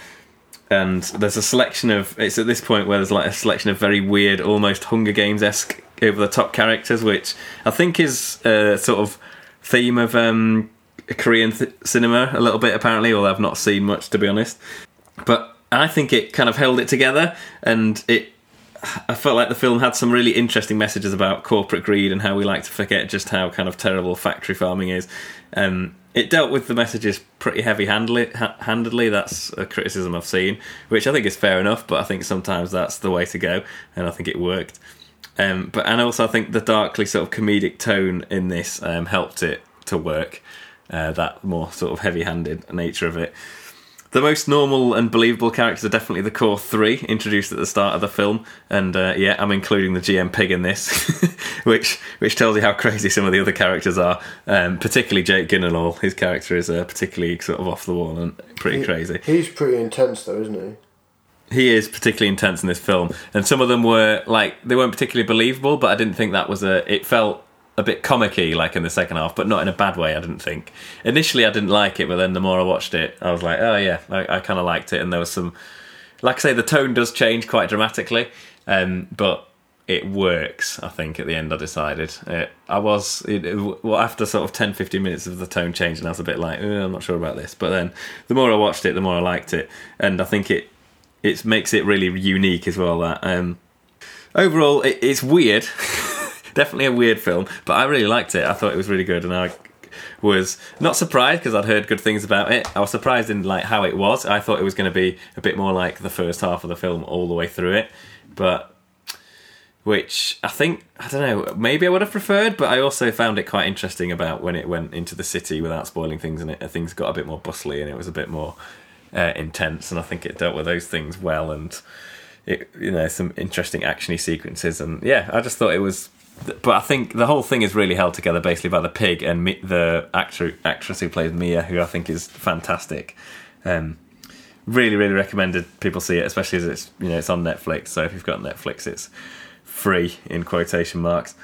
And there's a selection of it's at this point where there's like a selection of very weird, almost Hunger Games esque over the top characters, which I think is a sort of theme of um, Korean th- cinema a little bit apparently, although I've not seen much to be honest. But I think it kind of held it together, and it I felt like the film had some really interesting messages about corporate greed and how we like to forget just how kind of terrible factory farming is. Um, it dealt with the messages pretty heavy-handedly. that's a criticism I've seen, which I think is fair enough. But I think sometimes that's the way to go, and I think it worked. Um, but and also I think the darkly sort of comedic tone in this um, helped it to work. Uh, that more sort of heavy-handed nature of it. The most normal and believable characters are definitely the core three introduced at the start of the film, and uh, yeah, I'm including the GM pig in this, which which tells you how crazy some of the other characters are. Um, particularly Jake Gyllenhaal, his character is uh, particularly sort of off the wall and pretty crazy. He's pretty intense though, isn't he? He is particularly intense in this film, and some of them were like they weren't particularly believable, but I didn't think that was a. It felt a bit comicky, like in the second half, but not in a bad way. I didn't think. Initially, I didn't like it, but then the more I watched it, I was like, oh yeah, I, I kind of liked it, and there was some. Like I say, the tone does change quite dramatically, um, but it works. I think at the end, I decided it, I was it, it- well after sort of 10, 15 minutes of the tone change, and I was a bit like, "Uh, I'm not sure about this. But then the more I watched it, the more I liked it, and I think it it makes it really unique as well. That um, overall, it, it's weird. Definitely a weird film, but I really liked it. I thought it was really good, and I was not surprised because I'd heard good things about it. I was surprised in like how it was. I thought it was going to be a bit more like the first half of the film all the way through it, but which I think I don't know. Maybe I would have preferred, but I also found it quite interesting about when it went into the city without spoiling things, and it things got a bit more bustly and it was a bit more uh, intense. And I think it dealt with those things well, and it you know some interesting actiony sequences. And yeah, I just thought it was. But I think the whole thing is really held together basically by the pig and Mi- the actor actress who plays Mia, who I think is fantastic. Um, really, really recommended people see it, especially as it's you know it's on Netflix. So if you've got Netflix, it's free in quotation marks.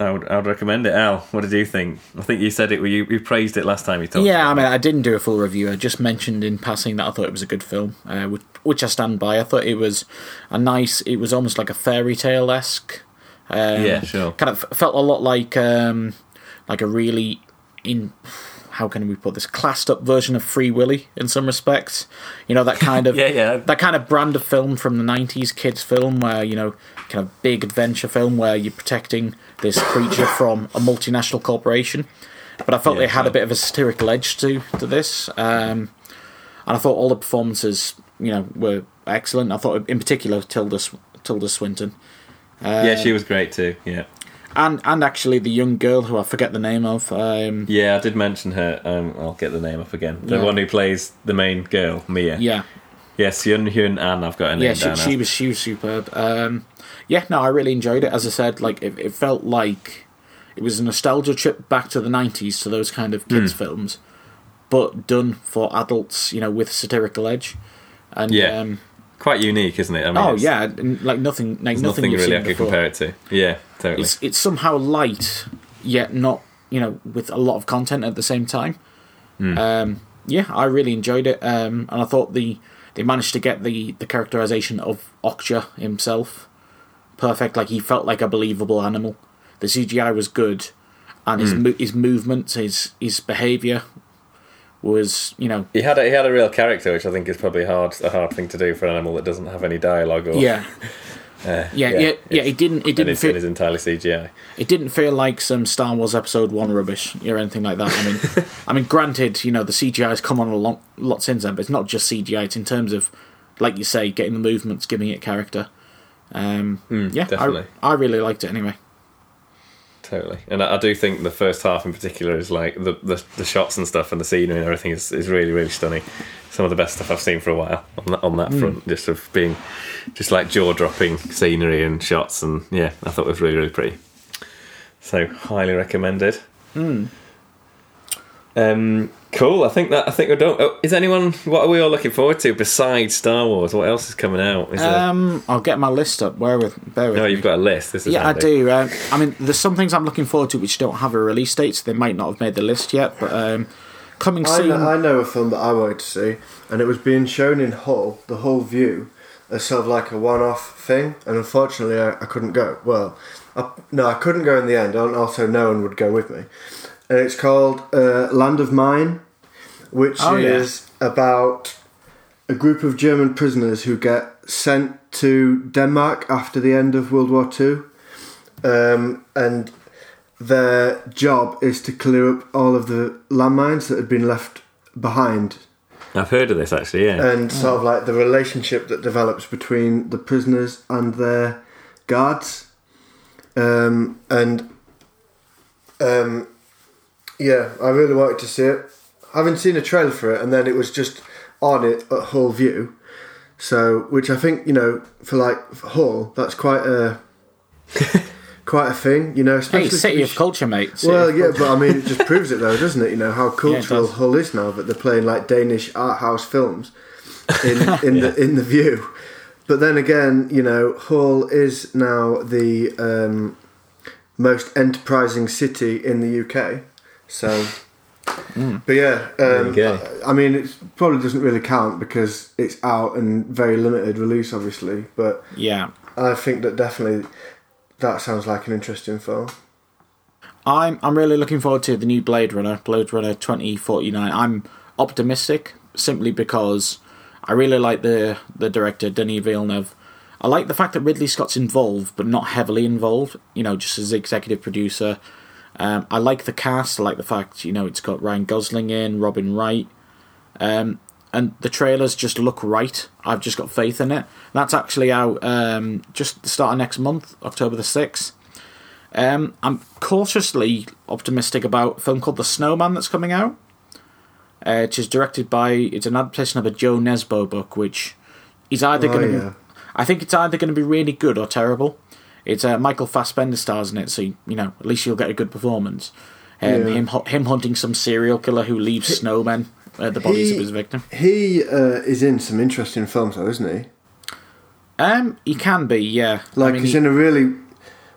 I would, I would recommend it. Al, what did you think? I think you said it. You, you praised it last time you talked. Yeah, I mean, I didn't do a full review. I just mentioned in passing that I thought it was a good film, uh, which, which I stand by. I thought it was a nice. It was almost like a fairy tale esque. Um, Yeah, sure. Kind of felt a lot like um, like a really in how can we put this classed up version of Free Willy in some respects. You know that kind of Yeah, yeah. that kind of brand of film from the '90s kids film where you know kind of big adventure film where you're protecting this creature from a multinational corporation. But I felt Yeah, it had a bit of a satirical edge to to this, um, and I thought all the performances you know were excellent. I thought in particular Tilda Tilda Swinton. Uh, yeah, she was great too. Yeah, and and actually the young girl who I forget the name of. Um, yeah. I did mention her. Um, I'll get the name up again. The Yeah. one who plays the main girl, Mia. yeah, Yes, Yun Hyun An. I've got her name yeah, she, she was she was superb. Um, yeah, no, I really enjoyed it. As I said, like it, it felt like it was a nostalgia trip back to the '90s to those kind of kids' films, but done for adults. You know, with satirical edge. And Yeah. um, Quite unique, isn't it? I mean, oh yeah, like nothing, like nothing, nothing really I could compare it to. Yeah, totally. It's it's somehow light, yet not you know with a lot of content at the same time. Hmm. Um, yeah, I really enjoyed it, um, and I thought the they managed to get the the characterization of Okja himself perfect. Like he felt like a believable animal. The CGI was good, and his mo- his movements, his his behavior was you know He had a, he had a real character, which I think is probably hard a hard thing to do for an animal that doesn't have any dialogue. Or, yeah. Uh, Yeah, yeah, yeah. it's- It didn't. It didn't feel. it is entirely CGI. It didn't feel like some Star Wars Episode One rubbish or anything like that. I mean, I mean, granted, you know the CGI has come on a lot, lot since then, but it's not just CGI. It's in terms of, like you say, getting the movements, giving it character. Um, yeah, definitely. I, I really liked it anyway. Totally, and I, I do think the first half in particular is like the, the the shots and stuff and the scenery and everything is, is really really stunning. Some of the best stuff I've seen for a while on that on that front, just of being just like jaw dropping scenery and shots, and yeah, I thought it was really really pretty. So highly recommended. Um, cool. I think that I think we're done. Oh, is anyone? What are we all looking forward to besides Star Wars? What else is coming out? Is there? Um, I'll get my list up. Bear with, bear with No, me. you've got a list. This is Yeah, I do. Um, I mean, there's some things I'm looking forward to which don't have a release date, so they might not have made the list yet. But um, coming I soon. know, I know a film that I wanted to see, and it was being shown in Hull, the Hull View, as sort of like a one-off thing. And unfortunately, I, I couldn't go. Well, I, no, I couldn't go in the end. And also, no one would go with me. And it's called uh, Land of Mine, which Oh, yeah. is about a group of German prisoners who get sent to Denmark after the end of World War Two, um, and their job is to clear up all of the landmines that had been left behind, I've heard of this actually. Yeah. and sort of like the relationship that develops between the prisoners and their guards, um, and um, yeah, I really wanted to see it. Having seen a trailer for it, and then it was just on it at Hull View, so which I think you know for like for Hull, that's quite a quite a thing, you know. hey, Especially City for- of Culture, mate. City well, yeah, Culture. but I mean, it just proves it though, doesn't it? You know how cultural does. Hull is now that they're playing like Danish art house films in in the in the view. But then again, you know, Hull is now the um, most enterprising city in the UK. So, but yeah, um. I, I mean, it probably doesn't really count because it's out and very limited release, obviously. But yeah. I think that definitely that sounds like an interesting film. I'm I'm really looking forward to the new Blade Runner, Blade Runner 2049. I'm optimistic simply because I really like the the director Denis Villeneuve. I like the fact that Ridley Scott's involved, but not heavily involved. You know, just as executive producer. Um, I like the cast. I like the fact you know it's got Ryan Gosling in, Robin Wright, um, and the trailers just look right. I've just got faith in it. That's actually out um, just the start of next month, October the sixth. Um, I'm cautiously optimistic about a film called The Snowman that's coming out. Uh, which is directed by it's an adaptation of a Jo Nesbo book, which is either Oh, going to yeah. I think it's either going to be really good or terrible. It's uh, Michael Fassbender stars in it, so you know at least you'll get a good performance. Um, Yeah. Him him hunting some serial killer who leaves snowmen uh, the bodies He- of his victim. He uh, is in some interesting films, though, isn't he? Um, he can be, yeah. Like I mean, he's he- in a really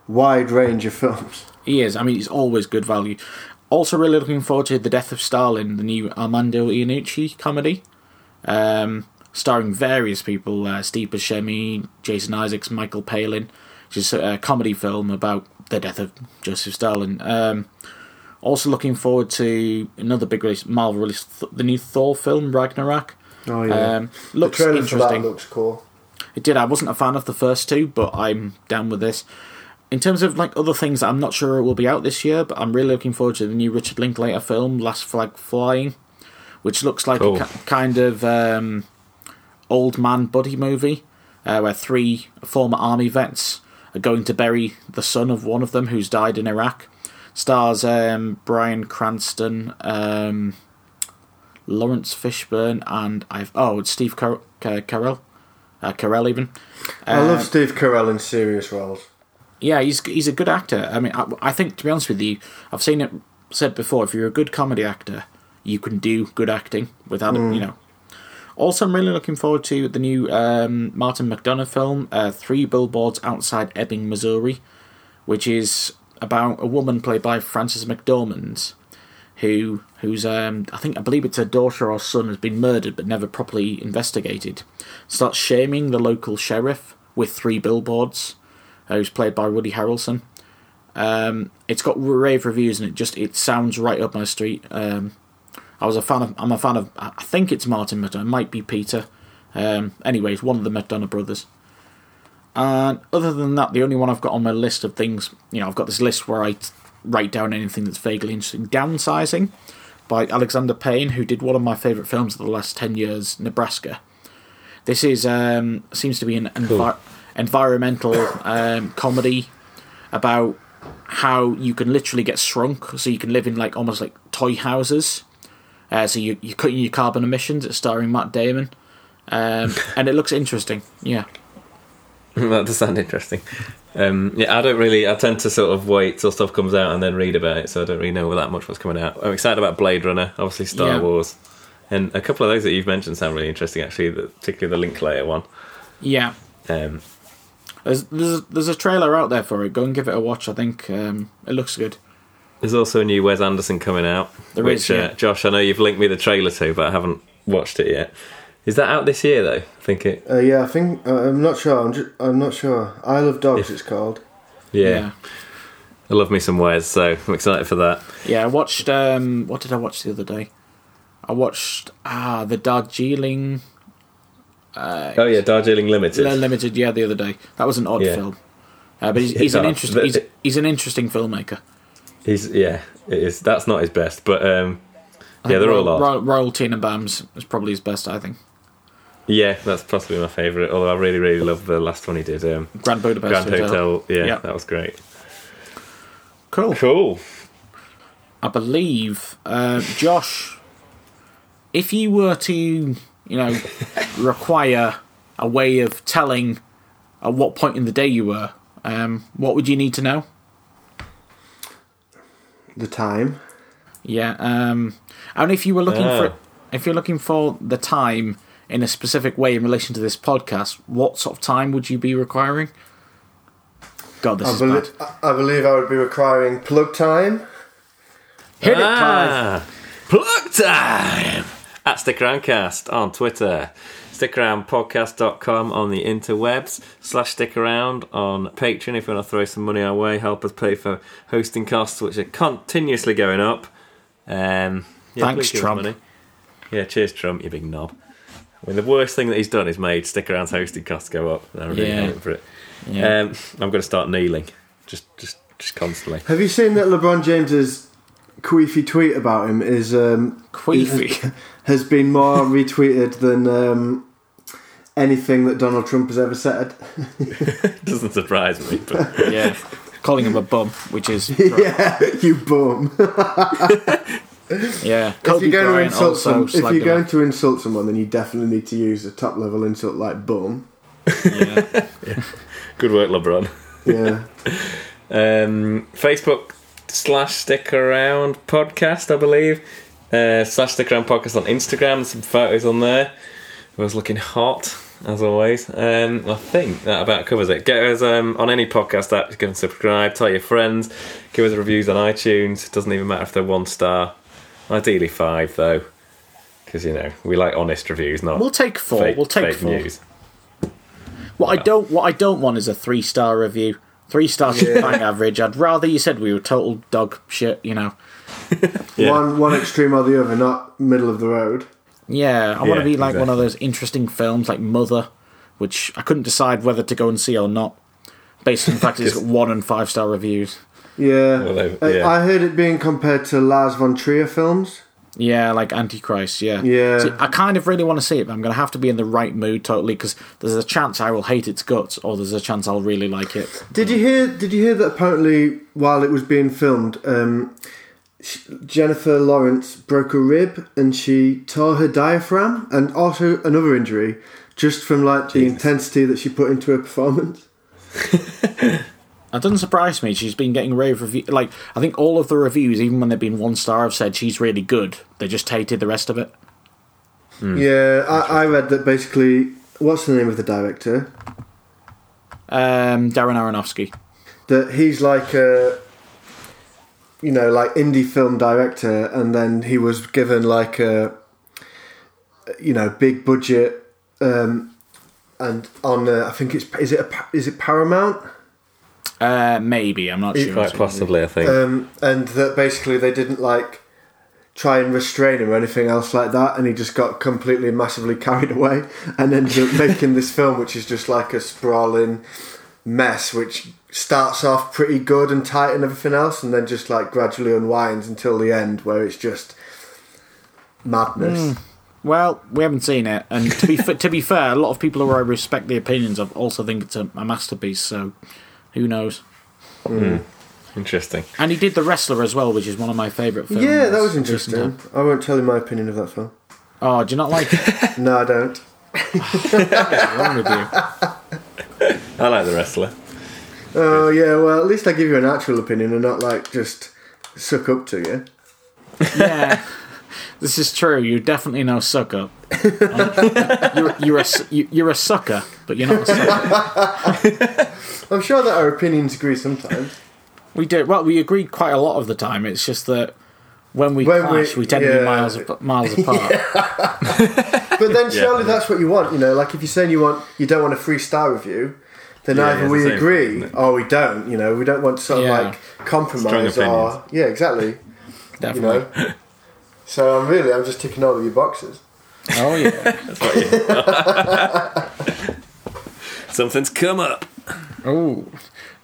wide range of films. He is. I mean, he's always good value. Also, really looking forward to The Death of Stalin, the new Armando Iannucci comedy, um, starring various people: uh, Steve Buscemi, Jason Isaacs, Michael Palin. Which is a comedy film about the death of Joseph Stalin. Um, also, looking forward to another big release, Marvel release, the new Thor film Ragnarok. Oh yeah, Um, the looks trailer for that interesting. looks cool. It did. I wasn't a fan of the first two, but I'm down with this. In terms of like other things, I'm not sure it will be out this year, but I'm really looking forward to the new Richard Linklater film, Last Flag Flying, which looks like Cool. a ki- kind of um, old man buddy movie uh, where three former army vets are going to bury the son of one of them who's died in Iraq. Stars um, Bryan Cranston, um, Laurence Fishburne, and I've oh, it's Steve Car- Car- Carell, uh, Carell even. I Uh, love Steve Carell in serious roles. yeah, he's he's a good actor. I mean, I, I think to be honest with you, I've seen it said before. If you're a good comedy actor, you can do good acting without it. You know. Also, I'm really looking forward to the new um, Martin McDonagh film, uh, Three Billboards Outside Ebbing, Missouri, which is about a woman played by Frances McDormand, who who's um, I think I believe it's her daughter or son has been murdered but never properly investigated. Starts shaming the local sheriff with three billboards, uh, who's played by Woody Harrelson. Um, it's got rave reviews and it just it sounds right up my street. Um, I was a fan of. I'm a fan of. I think it's Martin McDonagh. It might be Peter. Um, anyways, one of the McDonagh brothers. And other than that, the only one I've got on my list of things, you know, I've got this list where I write down anything that's vaguely interesting. Downsizing by Alexander Payne, who did one of my favourite films of the last 10 years, Nebraska. This is um, seems to be an envi- environmental um, comedy about how you can literally get shrunk, so you can live in like almost like toy houses. Uh, so you, you're cutting your carbon emissions. It's starring Matt Damon, um, and it looks interesting. Yeah. that does sound interesting. Um, yeah, I don't really. I tend to sort of wait till stuff comes out and then read about it, so I don't really know that much what's coming out. I'm excited about Blade Runner, obviously Star Yeah. Wars, and a couple of those that you've mentioned sound really interesting. Actually, the, particularly the Linklater one. Yeah. Um, There's, there's there's a trailer out there for it. Go and give it a watch. I think um, it looks good. There's also a new Wes Anderson coming out, There which is, yeah. uh, Josh, I know you've linked me the trailer to, but I haven't watched it yet. Is that out this year though? I think it. Uh, yeah, I think uh, I'm not sure. I'm, just, I'm not sure. Isle of Dogs, If- it's called. Yeah. Yeah. I love me some Wes, so I'm excited for that. Yeah, I watched. Um, what did I watch the other day? I watched ah the Darjeeling Oh yeah, Darjeeling Limited. Limited. Yeah, the other day. That was an odd Yeah. film. Uh, but he's, he's an interesting. He's, he's an interesting filmmaker. He's yeah, it is. That's not his best, but um, yeah, they're Royal, all odd. Royal, Royal Tenenbaums is probably his best. I think. Yeah, that's possibly my favourite. Although I really, really love the last one he did, um, Grand Budapest Grand Hotel. Yeah, Yeah. that was great. Cool. Cool. I believe, uh, Josh, if you were to, you know, require a way of telling at what point in the day you were, um, what would you need to know? The time. Yeah, um, and if you were looking for, if you're looking for the time in a specific way in relation to this podcast, what sort of time would you be requiring? God, this I, is belie- bad. I I believe I would be requiring plug time. Hit it, Clive. Ah, plug time at Stickaroundcast on Twitter. Stickaroundpodcast.com on the interwebs slash stick around on Patreon if you want to throw some money our way, help us pay for hosting costs, which are continuously going up. Um, yeah, Thanks, please give us Trump. money. Yeah, cheers, Trump, you big knob. I mean, the worst thing that he's done is made Stick Around's hosting costs go up. I really yeah. for it. Yeah. Um, I'm going to start kneeling, just, just, just constantly. Have you seen that LeBron James's queefy tweet about him is um, Queefy. has been more retweeted than um, anything that Donald Trump has ever said? Doesn't surprise me, but yeah, calling him a bum, which is yeah, you bum. yeah. if you're going to insult some, if you're going off. to insult someone, then you definitely need to use a top level insult like bum. Yeah. good work, LeBron. Yeah. Um, Facebook slash stick around podcast, I believe. Uh, slash stick around podcast on Instagram. Some photos on there. It was looking hot as always. Um, I think that about covers it. Get us um, on any podcast app. Give us subscribe. Tell your friends. Give us reviews on iTunes. It doesn't even matter if they're one star. Ideally five though, because you know we like honest reviews, not We'll take four. fake, we'll take four. news. What I don't what I don't want is a three star review. Three stars is bang average. I'd rather you said we were total dog shit. You know. Yeah. One one extreme or the other, not middle of the road. Yeah, I want Yeah, to be like one exactly. of those interesting films like Mother, which I couldn't decide whether to go and see or not, based on the fact it's got one and five star reviews. Yeah. Well, they- I- yeah. I heard it being compared to Lars von Trier films. Yeah, like Antichrist. Yeah, Yeah. See, I kind of really want to see it, but I'm going to have to be in the right mood totally because there's a chance I will hate its guts, or there's a chance I'll really like it. Did you hear? Did you hear that apparently while it was being filmed, um, Jennifer Lawrence broke a rib and she tore her diaphragm and also another injury just from like the intensity that she put into her performance. That doesn't surprise me. She's been getting rave review. Like I think all of the reviews, even when they've been one star, have said she's really good. They just hated the rest of it. Yeah, I, I read that basically. What's the name of the director? Um, Darren Aronofsky. That he's like a, you know, like indie film director, and then he was given like a, you know, big budget, um, and on uh, I think it's is it a, is it Paramount? Uh, maybe I'm not sure. Quite possibly, I think. um, and that basically they didn't like try and restrain him or anything else like that, and he just got completely massively carried away and ended up making this film, which is just like a sprawling mess, which starts off pretty good and tight and everything else, and then just like gradually unwinds until the end, where it's just madness. Well, we haven't seen it, and to be fa- to be fair, a lot of people who I respect the opinions of also think it's a, a masterpiece. So, who knows? Hmm. Interesting. And he did the wrestler as well, which is one of my favourite films. Yeah, that was interesting. Uh, I won't tell you my opinion of that film. Oh, do you not like it? No, I don't. What's wrong with you? I like the wrestler. Oh yeah, well at least I give you an actual opinion and not like just suck up to you. Yeah, this is true. You definitely know suck up. you're, you're a s- you- you're a sucker, but you're not a sucker. I'm sure that our opinions agree sometimes. We do well. We agree quite a lot of the time. It's just that when we When we- clash, we, tend to be miles ap- miles apart. But then surely that's what you want, you know. Like if you're saying you want, you don't want a free star review, then Yeah, either yeah, we the agree thing, or we don't. You know, we don't want to sort Yeah. of like compromise Strong or yeah, exactly. You know. so I'm really, I'm just ticking all of your boxes. Oh yeah. That's what you. Something's come up. Oh,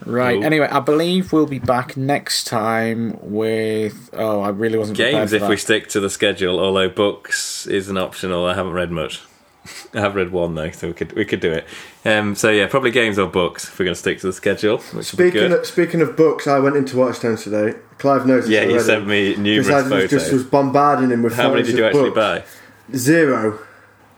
right. Cool. Anyway, I believe we'll be back next time with. Oh, I really wasn't Games for if we stick to the schedule, although books is an optional. I haven't read much. I have read one though, so we could we could do it. Um, so yeah, probably games or books if we're going to stick to the schedule, which would be Speaking good. of, speaking of books, I went into Waterstones today. Clive knows yeah, you already. sent me numerous Because I photos. just was bombarding him with How many did you actually books. buy? Zero.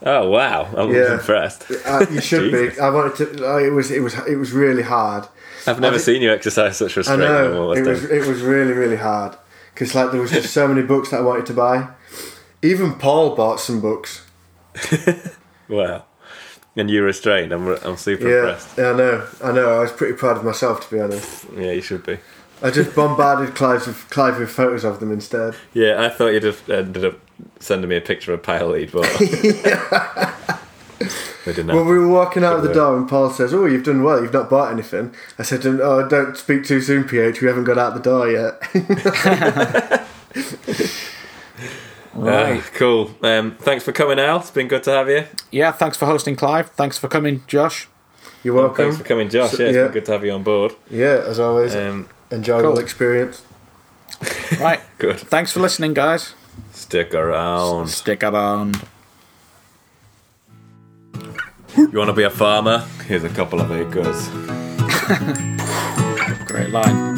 Oh wow, I'm Yeah. impressed. Uh, you should be. I wanted to. Uh, it was. It was. It was really hard. I've never did- seen you exercise such restraint. I know. It was. It was really, really hard because like there was just so many books that I wanted to buy. Even Paul bought some books. Wow, and you're restrained. I'm I'm super Yeah, impressed. yeah, I know. I know. I was pretty proud of myself to be honest. Yeah, you should be. I just bombarded Clive with Clive with photos of them instead. Yeah, I thought you'd have ended up sending me a picture of pile lead, but we didn't. Well, we were walking out of the Good door and Paul says, "Oh, you've done well. You've not bought anything." I said, "Oh, don't speak too soon, PH. We haven't got out the door yet." Right. Ah, cool. Um, thanks for coming, Al. It's been good to have you. Yeah. Thanks for hosting, Clive. Thanks for coming, Josh. You're welcome. Thanks for coming, Josh. So- yeah, it's yeah. been good to have you on board. Yeah, as always, Um, enjoyable cool. experience. Right. good. Thanks for listening, guys. Stick around. Stick around. You want to be a farmer? Here's a couple of acres. Great line.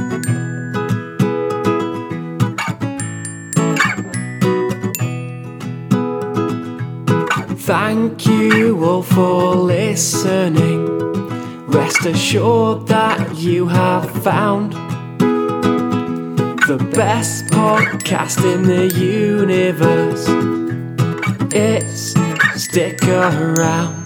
Thank you all for listening. Rest assured that you have found the best podcast in the universe. It's Stick Around.